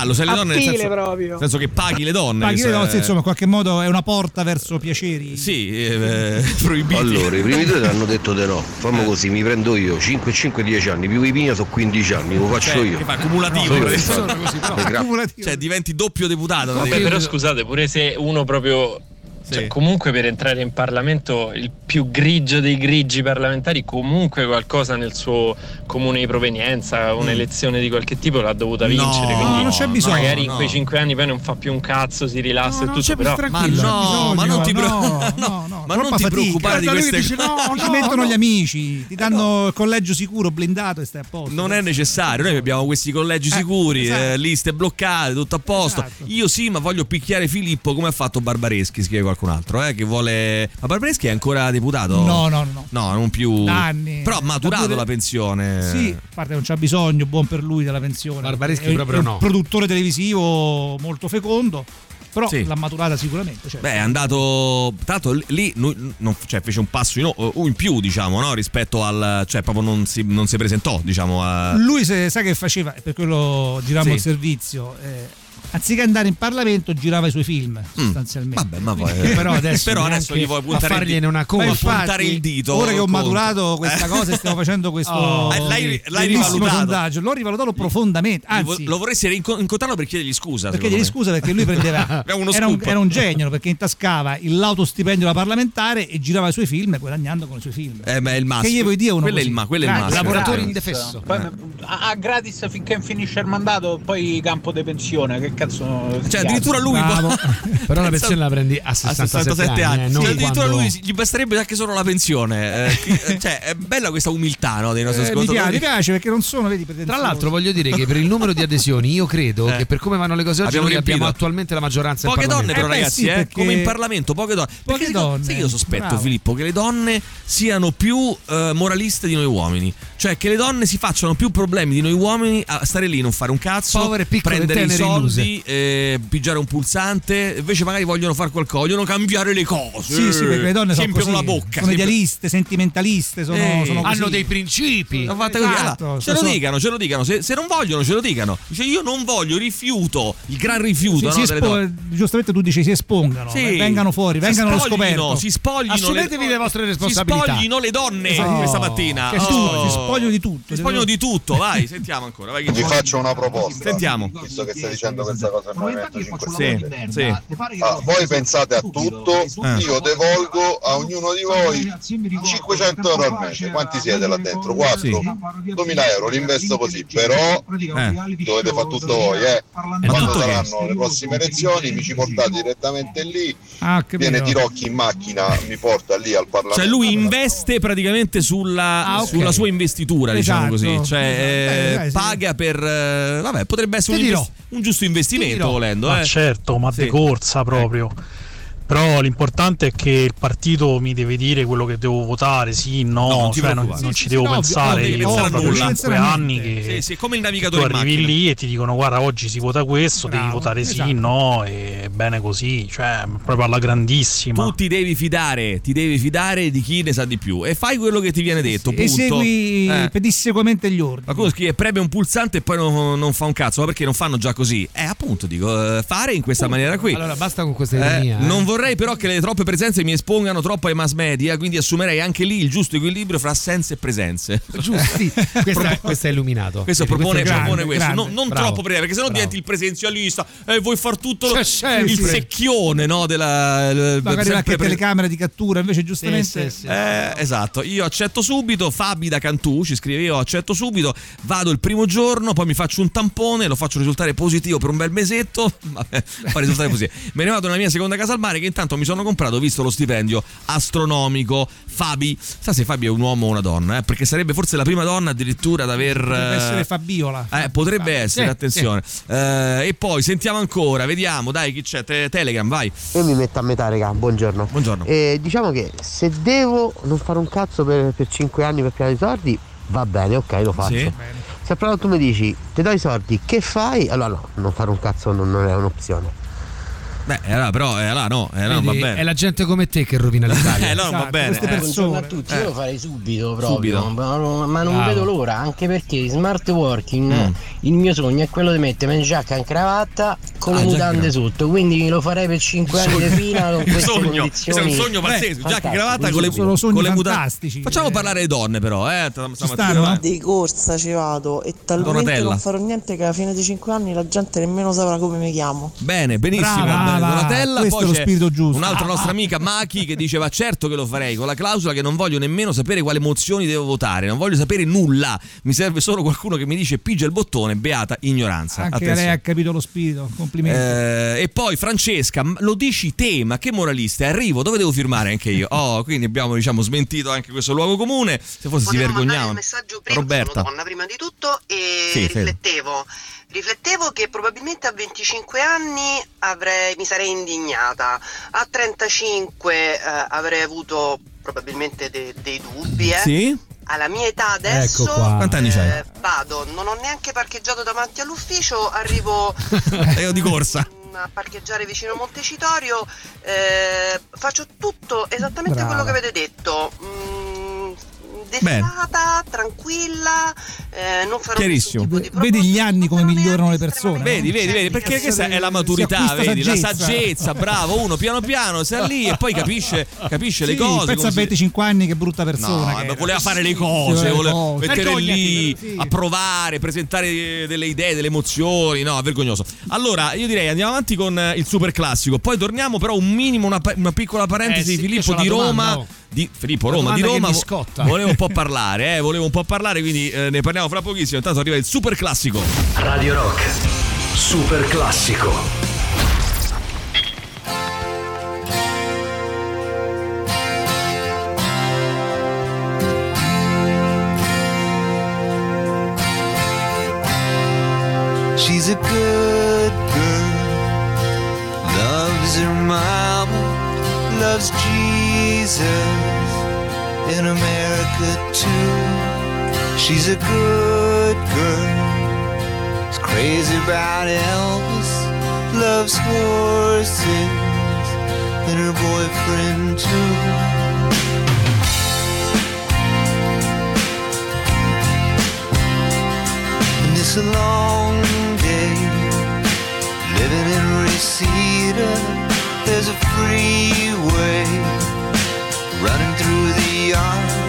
S1: lo sai le donne nel senso,
S13: proprio.
S1: nel senso che paghi le donne. Che
S3: le cose, insomma, in qualche modo è una porta verso piaceri.
S1: Sì, eh, proibiti.
S14: Allora, i primi due ti hanno detto di no. Fammi così, mi prendo io 5 5 10 anni, più i pigna sono 15 anni, lo faccio
S1: Cioè,
S14: io.
S1: che fa cumulativo. Così.
S14: Eh, gra-
S1: Cioè, diventi doppio deputato.
S15: Vabbè,
S1: praticamente.
S15: però scusate, pure se uno proprio. Cioè, comunque per entrare in Parlamento il più grigio dei grigi parlamentari comunque qualcosa nel suo comune di provenienza, un'elezione di qualche tipo l'ha dovuta
S1: Mm. No,
S15: vincere, quindi
S1: non c'è bisogno,
S15: magari in
S1: no.
S15: quei cinque anni poi non fa più un cazzo, si rilassa e tutto, però
S1: Ma no, ma non ti
S3: no,
S1: preoccupare.
S3: no, no,
S1: ma non
S3: troppa
S1: ti
S3: fatica.
S1: preoccupare di queste
S3: dice,
S1: cose.
S3: no, ci mettono gli amici, ti danno il collegio sicuro, blindato e stai a posto.
S1: Non è necessario, noi abbiamo questi collegi sicuri,
S3: esatto.
S1: eh, liste bloccate, tutto a posto. Io sì, ma voglio picchiare Filippo come ha fatto Barbareschi, scrive qualcun altro, eh, che vuole... Ma Barbareschi è ancora deputato?
S3: No, no, no.
S1: No, non più...
S3: Da anni.
S1: Però ha maturato
S3: due-
S1: la pensione.
S3: Sì, a parte non c'ha bisogno, buon per lui della pensione.
S2: Barbareschi
S3: È-
S2: proprio
S3: è un
S2: no.
S3: produttore televisivo molto fecondo, però
S1: Sì.
S3: l'ha maturata sicuramente. cioè.
S1: Beh, è andato. Tanto lì lui non- cioè, fece un passo in, o- in più, diciamo, no? Rispetto al. cioè, proprio non si, non si presentò, diciamo. A...
S3: Lui se, sa che faceva, per quello giravamo
S1: Sì.
S3: il servizio, eh, anziché andare in Parlamento girava i suoi film sostanzialmente.
S1: Mm. Vabbè, ma poi.
S3: Quindi- però adesso,
S1: Però adesso gli vuoi puntare, il,
S2: una
S3: infatti,
S1: puntare il dito.
S3: Ora che ho maturato questa
S1: Eh.
S3: cosa e stiamo facendo questo
S1: Oh. Eh, l'hai- l'hai
S3: bellissimo
S1: rivalutato.
S3: sondaggio, l'ho rivalutato profondamente. Anzi,
S1: Lo vorresti incontrarlo per chiedergli scusa.
S3: perché
S1: secondo
S3: gli
S1: me.
S3: scusa perché lui prendeva era, un, era un genio perché intascava il lautostipendio da parlamentare e girava i suoi film guadagnando con i suoi film
S1: Eh, beh, è il massimo.
S3: che gli vuoi dire uno
S1: quello è il,
S3: così?
S1: ma- quello è il massimo.
S2: Lavoratore indefesso.
S10: Poi, a gratis finché finisce il mandato, poi campo di pensione. Che cazzo.
S1: Cioè, addirittura lui.
S3: Bravo.
S2: Però la pensione la prendi a 67,
S1: 67 anni.
S2: eh, non
S1: Cioè, addirittura
S2: quando-
S1: lui gli basterebbe anche solo la pensione. Eh, chi- cioè, è bella questa umiltà no, dei nostri
S3: Eh, mi, piace,
S1: ascoltatori.
S3: mi piace perché non sono vedi
S2: Tra l'altro voglio dire che per il numero di adesioni io credo
S1: Eh.
S2: che per come vanno le cose oggi
S1: Abbiamo
S2: abbiamo attualmente la maggioranza in
S1: Poche donne però
S3: Eh
S1: ragazzi,
S3: sì,
S1: eh,
S3: perché-
S1: come in Parlamento, poche donne.
S3: Poche
S1: Perché
S3: donne,
S1: Sai che io sospetto
S3: bravo.
S1: Filippo che le donne siano più eh, moraliste di noi uomini, cioè che le donne si facciano più problemi di noi uomini a stare lì non fare un cazzo,
S2: Povere, piccole,
S1: prendere i
S2: tenere
S1: eh, pigiare un pulsante, invece magari vogliono fare qualcosa, vogliono cambiare le cose.
S3: Sì, sì, perché le donne sono così,
S1: la bocca.
S3: sono idealiste, sentimentaliste, sono,
S1: Eh,
S3: sono così.
S2: Hanno dei principi.
S1: L'ho fatta così.
S3: Esatto,
S1: Allora, ce lo dicano, ce lo dicano. Se, se non vogliono, ce lo dicano. Dice io non voglio, rifiuto. Il gran rifiuto.
S3: Si-
S1: no,
S3: espo- giustamente tu dici si espongano,
S1: Sì.
S3: vengano fuori, vengano allo scoperto.
S1: Si spoglino.
S2: Assumetevi le vostre responsabilità.
S1: Si spoglino le donne
S3: Esatto.
S1: questa mattina.
S3: Che tu, si spogliano di tutto.
S1: Si spogliano di tutto. Vai, sentiamo ancora. Vai, che
S16: Vi
S1: c'è.
S16: faccio una proposta.
S1: Sentiamo.
S16: Visto che stai dicendo questa cosa al Movimento 5
S1: Sì,
S16: Stelle.
S1: sì.
S16: Ah, voi pensate a tutto, io devolgo a ognuno di voi 500 euro al mese. Quanti siete là dentro? 4? 2000 euro, li investo così, però dovete fare tutto voi, eh. Quando saranno le prossime elezioni mi ci portate direttamente lì,
S3: Ah,
S16: viene. Tirocchi in macchina, mi porta lì al Parlamento.
S1: Cioè lui investe praticamente sulla,
S3: Ah, ok.
S1: sulla sua investitura, diciamo
S3: Esatto.
S1: così. Cioè
S3: Eh,
S1: eh, paga per... eh, vabbè, potrebbe essere un, invest- un giusto investimento
S3: dirò.
S1: volendo.
S17: Ma
S1: eh.
S17: certo, ma
S1: Sì.
S17: di corsa proprio. Però l'importante è che il partito mi deve dire quello che devo votare, sì, no,
S1: No, non
S17: cioè non, non
S1: Sì,
S17: ci
S1: sì,
S17: devo
S1: sì, no, ovvio,
S17: pensare.
S1: devi
S17: io
S1: a
S17: proprio
S1: nulla.
S17: 5 anni che
S1: Sì, sì, come il
S17: tu
S1: navigatore in
S17: arrivi lì e ti dicono guarda oggi si vota questo, devi
S3: Bravo,
S17: votare sì,
S3: esatto.
S17: no, e bene così, cioè proprio alla grandissima.
S1: Tu ti devi fidare, ti devi fidare di chi ne sa di più e fai quello che ti viene detto. punto.
S3: Esegui
S1: Eh.
S3: pedissequamente gli ordini.
S1: Qualcuno scrive preme un pulsante e poi non, non fa un cazzo, ma perché non fanno già così? Eh, appunto, dico, eh, fare in questa maniera qui.
S2: Allora basta con questa
S1: Eh,
S2: ironia. eh.
S1: non vorrei vorrei però che le troppe presenze mi espongano troppo ai mass media, quindi assumerei anche lì il giusto equilibrio fra assenze e presenze.
S2: Giusti. questo, è, questo è illuminato.
S1: Questo
S2: Vedi,
S1: propone,
S2: questo è
S1: propone
S2: grande,
S1: questo,
S2: grande.
S1: non, non
S2: Bravo.
S1: troppo breve, perché sennò
S2: Bravo.
S1: diventi il presenzialista e vuoi far tutto lo- il secchione no, della
S3: Magari anche
S1: pre-
S3: telecamera di cattura, invece giustamente...
S1: Eh, esatto, io accetto subito, Fabi da Cantù ci scrive io accetto subito, vado il primo giorno, poi mi faccio un tampone, lo faccio risultare positivo per un bel mesetto, vabbè, fa risultare positivo. Me ne vado nella mia seconda casa al mare che intanto mi sono comprato, visto lo stipendio astronomico. Fabi, sa se Fabi è un uomo o una donna, eh? perché sarebbe forse la prima donna addirittura ad aver...
S3: Potrebbe
S1: eh,
S3: essere Fabiola.
S1: eh, potrebbe
S3: Sì,
S1: essere,
S3: sì.
S1: attenzione. Eh, e poi sentiamo ancora, vediamo, dai chi c'è, Te- Telegram, vai.
S18: Io mi metto a metà, raga, buongiorno.
S1: Buongiorno.
S18: E diciamo che se devo non fare un cazzo per, per 5 anni per piano di soldi, va bene, ok, lo faccio.
S1: Sì.
S18: Se però tu mi dici, ti do i soldi, che fai? Allora no, non fare un cazzo non, non è un'opzione.
S1: Beh, eh, allora, però, eh, allora no, eh, no, va bene.
S2: È la gente come te che rovina l'Italia.
S1: Eh, no, va bene.
S18: Queste
S1: eh.
S18: persone.
S5: a tutti, io
S1: Eh.
S5: lo farei subito proprio,
S1: Subito.
S5: ma non, ma non
S1: Bravo.
S5: vedo l'ora, anche perché in smart working
S1: Mm.
S5: il mio sogno è quello di mettermi in giacca in cravatta con le
S1: Ah, giacca
S5: mutande
S1: in
S5: sotto, quindi lo farei per 5 anni di fila con
S1: Un
S5: queste
S1: sogno,
S5: condizioni.
S1: questo è un sogno pazzesco. Giacca e
S5: Fantastico.
S1: cravatta con le,
S3: Sono sogni
S1: con le mutande.
S3: fantastici.
S1: Facciamo parlare le donne, però. Eh,
S3: stanno?
S19: Di corsa ci vado e talmente
S1: Donatella.
S19: non farò niente che alla fine di 5 anni la gente nemmeno saprà come mi chiamo.
S1: Bene, benissimo.
S3: Brava,
S1: bene, Donatella.
S3: questo
S1: Poi
S3: è lo spirito giusto.
S1: Un'altra nostra amica, Maki, che diceva: Certo che lo farei, con la clausola che non voglio nemmeno sapere quale mozioni devo votare. Non voglio sapere nulla. Mi serve solo qualcuno che mi dice pigia il bottone, beata ignoranza.
S3: Anche
S1: Attenzione.
S3: lei ha capito lo spirito, complimenti.
S1: Eh, e poi Francesca, lo dici te, ma che moralista? Arrivo, dove devo firmare anche io? Oh, quindi abbiamo diciamo smentito anche questo luogo comune. Se forse si vergognavano. Roberta.
S20: donna prima di tutto e
S1: Sì,
S20: riflettevo riflettevo che probabilmente a 25 anni avrei, mi sarei indignata a 35 eh, avrei avuto probabilmente de- dei dubbi eh.
S1: Sì?
S20: alla mia età adesso
S1: Ecco qua. Quanti anni c'hai?
S20: eh, vado non ho neanche parcheggiato davanti all'ufficio arrivo
S1: io di corsa.
S20: a parcheggiare vicino Montecitorio eh, faccio tutto esattamente
S3: Brava.
S20: quello che avete detto Mm,
S1: Bene.
S20: definata, tranquilla eh, non farò
S1: Chiarissimo.
S3: Vedi gli anni come migliorano le persone.
S1: Vedi, vedi, vedi, perché questa è la maturità,
S3: Si
S1: vedi, la
S3: saggezza.
S1: saggezza, bravo, uno piano piano sta lì e poi capisce, capisce le
S3: Sì,
S1: cose.
S3: Pensa a
S1: si-
S3: 25 anni che brutta persona.
S1: No,
S3: che
S1: voleva fare le cose,
S3: Voleva le
S1: voleva
S3: cose.
S1: mettere lì
S3: sì.
S1: a provare, presentare delle idee, delle emozioni. No, vergognoso. Allora, io direi andiamo avanti con eh, il super classico. Poi torniamo, però, un minimo, una, una piccola parentesi.
S2: Eh sì,
S1: Filippo di
S2: la
S1: Roma.
S2: domanda, oh.
S1: Di Filippo Roma di Roma. Volevo un po' parlare, eh, volevo un po' parlare, quindi eh, ne parliamo fra pochissimo. Intanto arriva il super classico.
S11: Radio Rock. Super classico.
S4: She's a good girl, loves her mama, loves Jesus in America too. She's a good girl, is crazy about Elvis, loves horses and her boyfriend too. And it's a long day living in Reseda. There's a freeway running through the yard.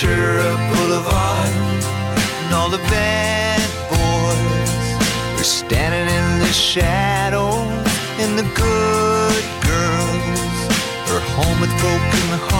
S4: Ventura Boulevard, and all the bad boys are standing in the shadows, and the good girls are home with broken hearts.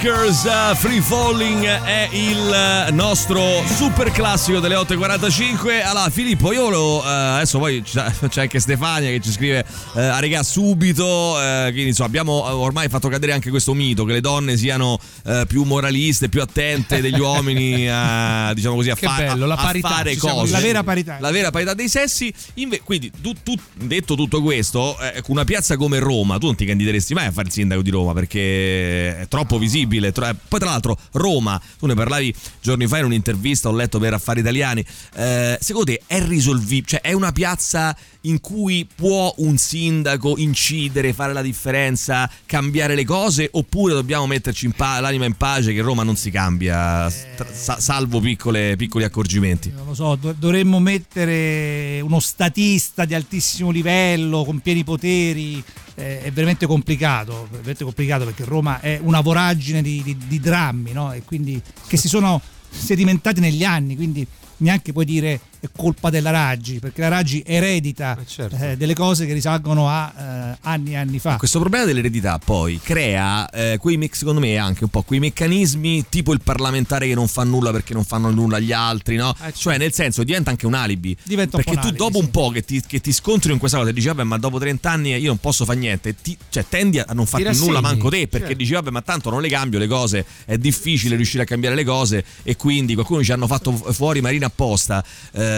S1: Airbreakers. uh, Free Falling è il uh, nostro super classico delle 8.45. Allora, Filippo, io lo. uh, adesso poi c'è anche Stefania che ci scrive uh, a regà subito. quindi insomma, abbiamo ormai fatto cadere anche questo mito che le donne siano più moraliste, più attente degli uomini a, diciamo così, a, fa-
S2: bello, la
S1: a
S2: parità,
S1: fare cose.
S3: La vera parità.
S1: La vera parità dei sessi. Inve- quindi, tu, tu- detto tutto questo, eh, una piazza come Roma, tu non ti candideresti mai a fare il sindaco di Roma perché è troppo visibile. Tro- eh, Poi, tra l'altro, Roma, tu ne parlavi giorni fa in un'intervista, ho letto per Affari Italiani. eh, secondo te è risolvibile? Cioè, è una piazza in cui può un sindaco incidere, fare la differenza, cambiare le cose? Oppure dobbiamo metterci in pa- l'anima in pace che Roma non si cambia, tra- sa- salvo piccole- piccoli accorgimenti?
S3: non lo so, do- dovremmo mettere uno statista di altissimo livello con pieni poteri. eh, è veramente complicato, veramente complicato perché Roma è una voragine di, di- di drammi no? e quindi che si sono sedimentati negli anni, quindi neanche puoi dire è colpa della Raggi, perché la Raggi eredita eh, delle cose che risalgono a eh, anni e anni fa.
S1: Questo problema dell'eredità poi crea eh, quei me- secondo me anche un po' quei meccanismi tipo il parlamentare che non fa nulla perché non fanno nulla gli altri, no? Cioè nel senso diventa anche un alibi.
S3: Diventa un
S1: perché
S3: un
S1: tu
S3: alibi,
S1: dopo un po' che ti, che ti scontri in questa cosa e dici vabbè ma dopo 30 anni io non posso fare niente, ti- cioè tendi a non fare nulla manco te perché
S2: certo.
S1: dici vabbè ma tanto non le cambio le cose, è difficile riuscire a cambiare le cose e quindi qualcuno ci hanno fatto fu- fuori Marina apposta. Eh,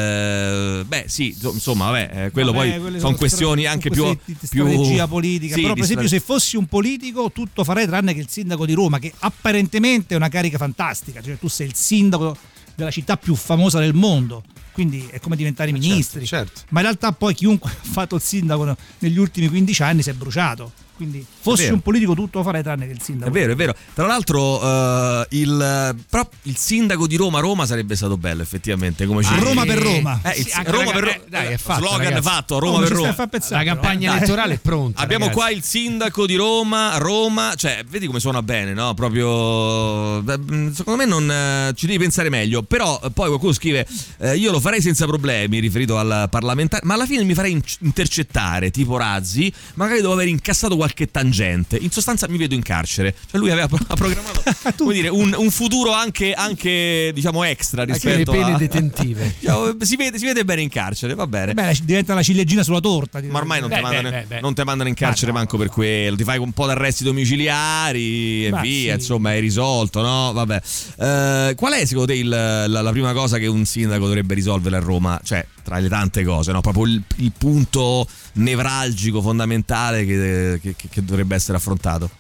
S1: beh sì, insomma vabbè, eh, quello
S3: Vabbè,
S1: poi sono questioni anche più...
S3: di
S1: più
S3: strategia politica.
S1: Sì,
S3: Però, per esempio,
S1: stra-
S3: se fossi un politico, tutto farei tranne che il sindaco di Roma, che apparentemente è una carica fantastica. Cioè, tu sei il sindaco della città più famosa del mondo. Quindi è come diventare ministri.
S2: certo.
S3: Ma in realtà poi chiunque ha fatto il sindaco negli ultimi 15 anni si è bruciato. Quindi fossi un politico tutto lo farei tranne che il sindaco.
S1: È vero, è vero. Tra l'altro, eh, il, il sindaco di Roma, Roma sarebbe stato bello, effettivamente. Come ci-
S3: Ah, Roma per Roma.
S1: Eh,
S2: Sì, anche
S1: Roma per
S2: eh,
S1: Roma.
S2: dai, è fatto,
S1: Slogan
S2: ragazzi.
S1: fatto, Roma
S3: Oh,
S1: per Roma.
S3: far
S2: La campagna
S3: dai.
S2: elettorale è pronta.
S1: Abbiamo
S2: ragazzi.
S1: qua il sindaco di Roma, Roma, cioè, vedi come suona bene, no? Proprio. beh, Secondo me non eh, ci devi pensare meglio. Però eh, poi qualcuno scrive: eh, Io lo farei senza problemi, riferito al parlamentare, ma alla fine mi farei in- intercettare, tipo Razzi, magari dopo aver incassato qualche tangente. In sostanza mi vedo in carcere. Cioè, lui aveva pro- programmato come dire, un, un futuro anche, anche, diciamo, extra
S2: Anche
S1: rispetto
S2: le pene
S1: a.
S2: detentive.
S1: Diciamo, si, vede, si vede bene in carcere, va bene.
S3: Beh, diventa la ciliegina sulla torta.
S1: Ma ormai non,
S3: Beh,
S1: ti mandano,
S3: beh, beh, beh.
S1: non ti mandano in carcere
S3: Ah, no.
S1: manco per quello, ti fai un po' d'arresti domiciliari e
S3: Beh,
S1: via,
S3: sì.
S1: insomma, è risolto, no? Vabbè. Eh, qual è secondo te il- la, la prima cosa che un sindaco dovrebbe risolvere a Roma? Cioè, tra le tante cose, no? Proprio il, il punto nevralgico, fondamentale che, che- che- dovrebbe essere affrontato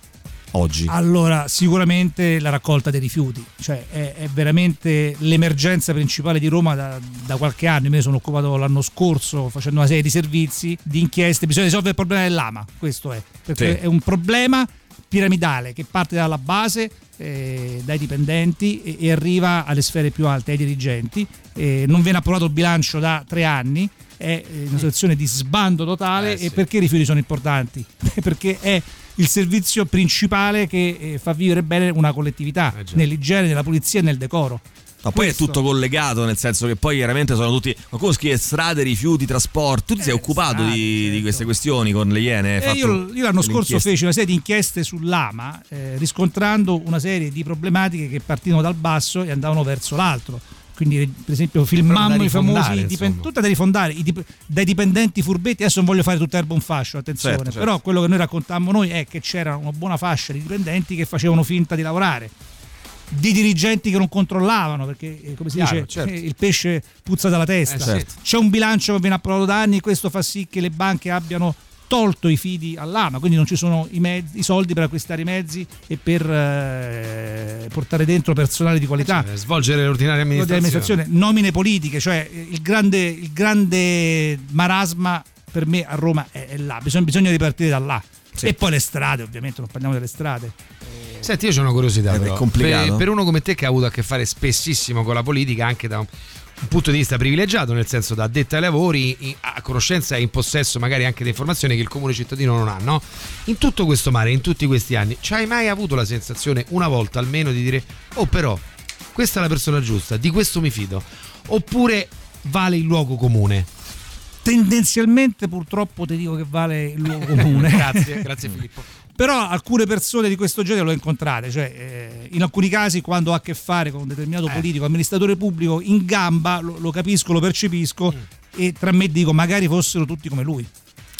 S1: oggi.
S3: Allora, sicuramente la raccolta dei rifiuti, cioè è, è veramente l'emergenza principale di Roma da, da qualche anno. Io me ne sono occupato l'anno scorso facendo una serie di servizi, di inchieste. Bisogna risolvere il problema dell'ama, questo è, perché
S1: Sì.
S3: è un problema piramidale che parte dalla base, eh, dai dipendenti e, e arriva alle sfere più alte, ai dirigenti. Eh, non viene approvato il bilancio da tre anni. È eh, una situazione di sbando totale.
S2: Eh, sì.
S3: E perché i rifiuti sono importanti? perché è il servizio principale che fa vivere bene una collettività nell'igiene, nella pulizia e nel decoro.
S1: Ma poi è
S3: Questo.
S1: tutto collegato, nel senso che poi chiaramente sono tutti. Qualcuno scrive strade, rifiuti, trasporti. Tu ti sei occupato
S3: Eh, strade,
S1: di,
S3: certo.
S1: di queste questioni con le Iene?
S3: E
S1: fatto
S3: io, io l'anno scorso feci una serie di inchieste sull'AMA, eh, riscontrando una serie di problematiche che partivano dal basso e andavano verso l'altro. Quindi, per esempio, filmammo i famosi dipen- tutte da rifondare, i dip- dai dipendenti furbetti. Adesso non voglio fare tutta erba un fascio, attenzione,
S1: Certo, certo.
S3: però quello che noi raccontammo noi è che c'era una buona fascia di dipendenti che facevano finta di lavorare. Di dirigenti che non controllavano perché, eh, come si
S2: Chiaro,
S3: dice,
S2: certo.
S3: il pesce puzza dalla testa.
S2: Eh, certo.
S3: C'è un bilancio che viene approvato da anni, questo fa sì che le banche abbiano tolto i fidi all'AMA, quindi non ci sono i, mezzi- i soldi per acquistare i mezzi e per eh, portare dentro personale di qualità.
S2: Cioè, svolgere l'ordinaria amministrazione.
S3: dell'amministrazione, nomine politiche, cioè il grande, il grande marasma per me a Roma è, è là, bisogna, bisogna ripartire da là.
S1: Sì.
S3: E poi le strade, ovviamente, non parliamo delle strade.
S2: Senti, io ho una curiosità.
S1: Ed è complicato.
S2: Per, per uno come te che ha avuto a che fare spessissimo con la politica, anche da un, un punto di vista privilegiato, nel senso da addetta ai lavori, in- a conoscenza e in possesso magari anche di informazioni che il comune cittadino non ha, no? In tutto questo mare, in tutti questi anni, ci hai mai avuto la sensazione, una volta almeno, di dire, oh però, questa è la persona giusta, di questo mi fido? Oppure vale il luogo comune?
S3: Tendenzialmente, purtroppo, ti dico che vale il luogo comune.
S2: grazie, grazie Filippo.
S3: Però alcune persone di questo genere l'ho incontrate, cioè eh, in alcuni casi quando ha a che fare con un determinato
S2: Eh.
S3: politico, amministratore pubblico, in gamba lo, lo capisco, lo percepisco
S2: Mm.
S3: e tra me dico magari fossero tutti come lui.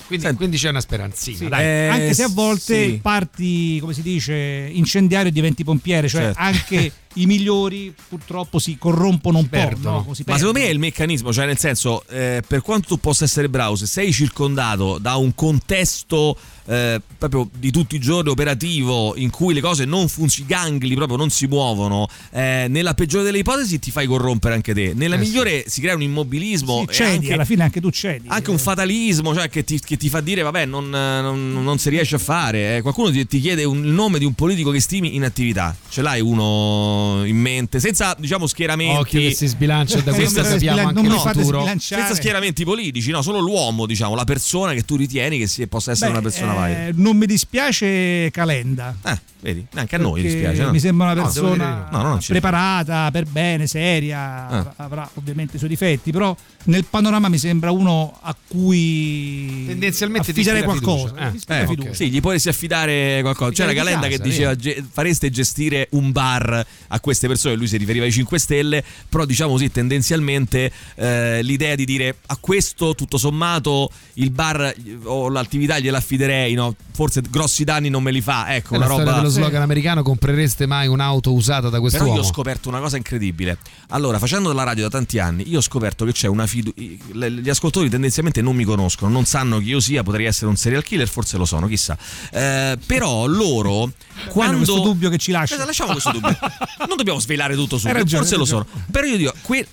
S2: Quindi, quindi c'è una speranzina.
S3: Sì,
S2: dai.
S1: Eh,
S3: anche se a volte
S1: sì.
S3: parti, come si dice, incendiario e diventi pompiere, cioè
S1: Certo.
S3: anche i migliori purtroppo si corrompono un po'.
S2: perdono.
S3: no? Si
S1: Ma secondo me è il meccanismo, cioè nel senso, eh, per quanto tu possa essere bravo, se sei circondato da un contesto eh, proprio di tutti i giorni operativo in cui le cose non funzionano, i gangli proprio non si muovono, eh, nella peggiore delle ipotesi ti fai corrompere anche te, nella
S3: Eh sì.
S1: migliore si crea un immobilismo,
S3: Sì,
S1: e
S3: cedi,
S1: anche,
S3: alla fine anche tu cedi.
S1: anche un fatalismo cioè, che, ti, che ti fa dire vabbè non, non- non si riesce a fare, eh. qualcuno ti, ti chiede un- il nome di un politico che stimi in attività, ce l'hai uno in mente, senza diciamo schieramenti.
S2: Occhio che si sbilancia da
S3: Eh, fate
S2: capiamo anche futuro.
S1: Senza schieramenti politici, no, solo l'uomo, diciamo, la persona che tu ritieni che sia- possa essere
S3: Beh,
S1: una persona
S3: eh,
S1: valida.
S3: non mi dispiace Calenda.
S1: Eh, vedi, neanche a noi dispiace. No?
S3: Mi sembra una persona
S1: no.
S3: Preparata, per bene, seria,
S1: Ah.
S3: avrà ovviamente i suoi difetti, però nel panorama mi sembra uno a cui
S2: Tendenzialmente ti
S3: affiderei
S2: ispira
S3: qualcosa.
S2: Eh,
S1: Eh,
S3: fiducia.
S1: ok. Sì, gli potresti affidare qualcosa. C'era
S2: chiedi
S1: Calenda
S2: casa,
S1: che diceva fareste gestire un bar a queste persone, lui si riferiva ai 5 Stelle, però diciamo così tendenzialmente eh, l'idea di dire a questo tutto sommato il bar o l'attività gliela affiderei, no? forse grossi danni non me li fa, ecco
S2: È
S1: una
S2: la storia
S1: roba...
S2: dello slogan americano comprereste mai un'auto usata da
S1: Però
S2: quest'uomo?
S1: io ho scoperto una cosa incredibile. Allora, facendo della radio da tanti anni, io ho scoperto che c'è una fiducia. Gli ascoltatori tendenzialmente non mi conoscono, non sanno chi io sia, potrei essere un serial killer, forse lo sono, chissà. Eh, però loro, quando.
S3: questo dubbio che ci lascia.
S1: Eh, lasciamo questo dubbio. Non dobbiamo svelare tutto subito,
S3: ragione,
S1: forse lo sono. Però io dico, que-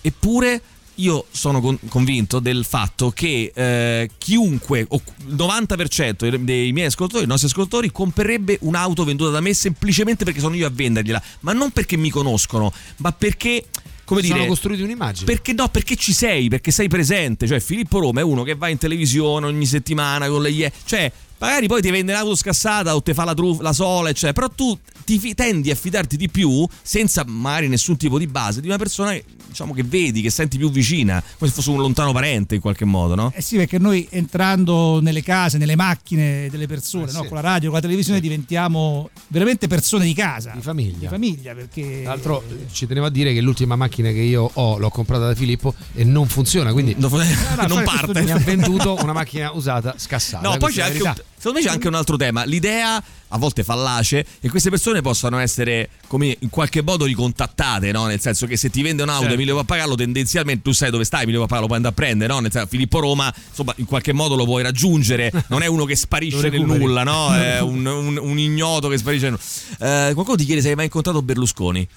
S1: eppure. Io sono con- convinto del fatto che eh, chiunque, o il 90% dei- miei ascoltatori, dei nostri ascoltatori, comprerebbe un'auto venduta da me semplicemente perché sono io a vendergliela, ma non perché mi conoscono, ma perché, come dire,
S2: sono costruiti un'immagine.
S1: perché no, perché ci sei, perché sei presente. Cioè, Filippo Roma è uno che va in televisione ogni settimana con le ie. Cioè, magari poi ti vende l'auto scassata o ti fa la, truf- la sola, eccetera. Però tu ti tendi a fidarti di più, senza magari nessun tipo di base, di una persona che, diciamo, che vedi, che senti più vicina, come se fosse un lontano parente in qualche modo, no?
S3: Eh sì, perché noi entrando nelle case, nelle macchine delle persone,
S2: Eh
S3: no?
S2: sì.
S3: con la radio, con la televisione diventiamo veramente persone di casa.
S2: Di famiglia.
S3: Di famiglia, perché...
S2: Tra l'altro ci tenevo a dire che l'ultima macchina che io ho l'ho comprata da Filippo e non funziona, quindi
S1: non,
S3: fai
S1: parte.
S3: questo
S2: Mi ha venduto una macchina usata scassata.
S1: No,
S2: eh,
S1: poi c'è anche un. Secondo me c'è anche un altro tema. L'idea, a volte fallace, che queste persone possano essere come in qualche modo ricontattate, no? Nel senso che se ti vende un'auto
S2: Certo.
S1: Emilio Pappagallo, tendenzialmente tu sai dove stai, Emilio Pappagallo puoi andare a prendere, no? Nel senso, Filippo Roma, insomma, in qualche modo lo puoi raggiungere. Non è uno che sparisce nel nulla, no? È un, un- un ignoto che sparisce nel nulla. Eh, qualcuno ti chiede se hai mai incontrato Berlusconi.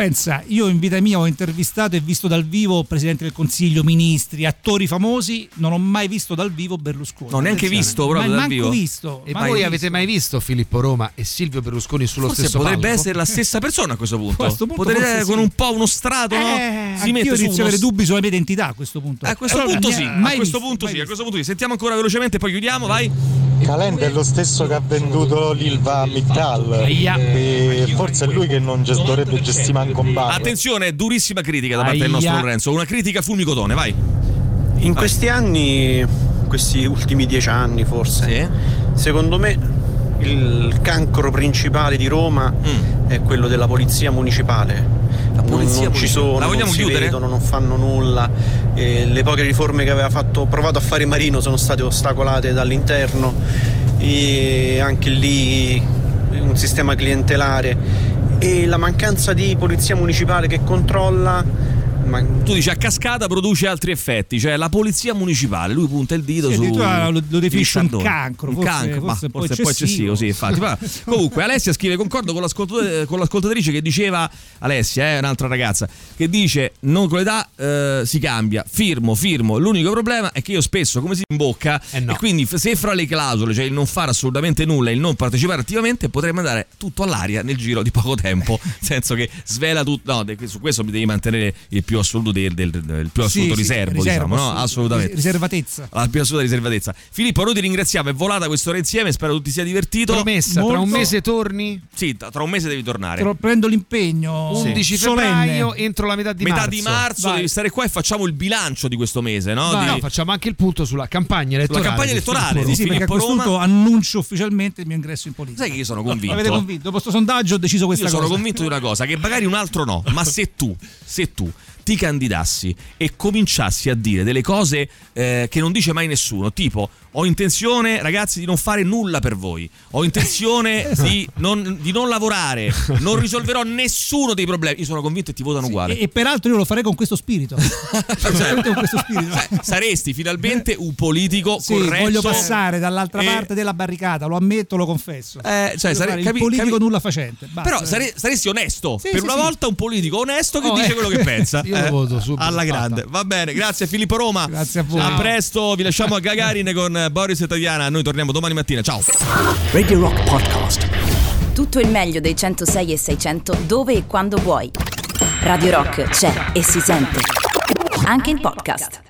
S3: Pensa, io in vita mia ho intervistato e visto dal vivo Presidente del Consiglio, ministri, attori famosi, non ho mai visto dal vivo Berlusconi.
S1: No, neanche
S3: Attenzione.
S1: visto proprio
S3: Ma
S1: dal
S3: manco
S1: vivo.
S3: visto.
S2: E
S3: manco
S2: voi
S3: visto.
S2: avete mai visto Filippo Roma e Silvio Berlusconi sullo
S1: Forse
S2: stesso
S1: potrebbe
S2: palco?
S1: essere la stessa persona a questo punto.
S3: A questo punto
S1: Potrebbe con
S3: sì.
S1: un po' uno strato, no?
S3: Eh,
S1: Si mette su
S3: inizio a
S1: uno
S3: avere dubbi sulla mia identità a questo punto.
S1: A questo
S3: Però
S1: punto sì, a
S3: mai
S1: questo
S3: visto,
S1: punto
S3: mai
S1: sì, a questo punto sì. Sentiamo ancora velocemente, poi chiudiamo, vai.
S21: Calenda è lo stesso che ha venduto l'Ilva a Mittal e forse è lui che non dovrebbe gestire bar.
S1: Attenzione, durissima critica da parte del
S21: Aia.
S1: nostro Lorenzo. Una critica fulmicotone, vai.
S22: In questi anni, questi ultimi dieci anni forse, secondo me il cancro principale di Roma è quello della polizia municipale. La
S1: Mm. polizia
S22: non, ci
S1: municipale.
S22: sono,
S1: La vogliamo
S22: non si
S1: chiudere?
S22: vedono, non fanno nulla. e le poche riforme che aveva fatto, provato a fare Marino sono state ostacolate dall'interno e anche lì un sistema clientelare e la mancanza di polizia municipale che controlla ma
S1: Tu dici a cascata produce altri effetti, cioè la polizia municipale, lui punta il dito
S3: Sì,
S1: su
S3: addirittura lo- lo definisce un cancro,
S1: un
S3: forse-
S1: cancro, ma
S3: forse un po'
S1: forse poi eccessivo, sì, infatti. Ma comunque Alessia scrive concordo con, con l'ascoltatrice che diceva Alessia, è un'altra ragazza che dice non con l'età eh, si cambia, firmo, firmo. L'unico problema è che io spesso come si imbocca
S2: Eh
S1: e quindi se fra le clausole, cioè il non fare assolutamente nulla e il non partecipare attivamente, potrei mandare tutto all'aria nel giro di poco tempo, nel senso che svela tutto, no, su questo mi devi mantenere il più assoluto del, del- del più assoluto
S3: Sì, sì,
S1: riservo,
S3: riservo,
S1: diciamo, no?
S3: assoluto.
S1: Assolutamente.
S3: Riservatezza.
S1: La più assoluta riservatezza. Filippo, noi ti ringraziamo, è volata quest'ora insieme, spero tu ti sia divertito.
S2: Promessa, tra un
S3: Molto.
S2: mese torni?
S1: Sì, tra un mese devi tornare.
S3: Però prendo l'impegno
S2: 11
S3: solenne.
S2: febbraio entro la metà di
S1: Metà
S2: marzo.
S1: di marzo
S3: Vai.
S1: devi stare qua e facciamo il bilancio di questo mese, no?
S2: No,
S1: Di-
S2: no, facciamo anche il punto sulla campagna elettorale.
S1: campagna
S2: di
S1: elettorale,
S2: Filippo
S3: Sì, sì, perché a
S1: Filippo
S3: questo punto annuncio ufficialmente il mio ingresso in politica.
S1: Sai che io sono convinto.
S3: Avete convinto? Dopo questo sondaggio ho deciso questa
S1: Io sono
S3: cosa.
S1: convinto di una cosa, che magari un altro no, ma se tu, se tu ti candidassi e cominciassi a dire delle cose eh, che non dice mai nessuno, tipo ho intenzione ragazzi di non fare nulla per voi, ho intenzione di, non, di non lavorare, non risolverò nessuno dei problemi, io sono convinto che ti votano uguale.
S3: E, e peraltro io lo farei con questo spirito. Assolutamente con questo spirito.
S1: Saresti finalmente un politico
S3: Sì,
S1: corretto.
S3: voglio passare dall'altra
S1: e-
S3: parte della barricata, lo ammetto, lo confesso.
S1: Eh, cioè, sare- capi-
S3: politico
S1: capi-
S3: nulla facente. Basta.
S1: Però sare- saresti onesto.
S3: Sì,
S1: per
S3: sì,
S1: una
S3: sì.
S1: volta un politico onesto che
S3: Oh,
S1: dice
S3: eh.
S1: quello che pensa.
S2: Io lo
S1: Eh,
S2: voto subito,
S1: Alla grande. Va bene, grazie Filippo Roma.
S3: Grazie a voi.
S1: A presto, vi lasciamo a Gagarin con Boris e Tatiana. Noi torniamo domani mattina. Ciao.
S11: Radio Rock Podcast.
S23: Tutto il meglio dei 106 e 600 dove e quando vuoi. Radio Rock c'è e si sente. Anche in podcast.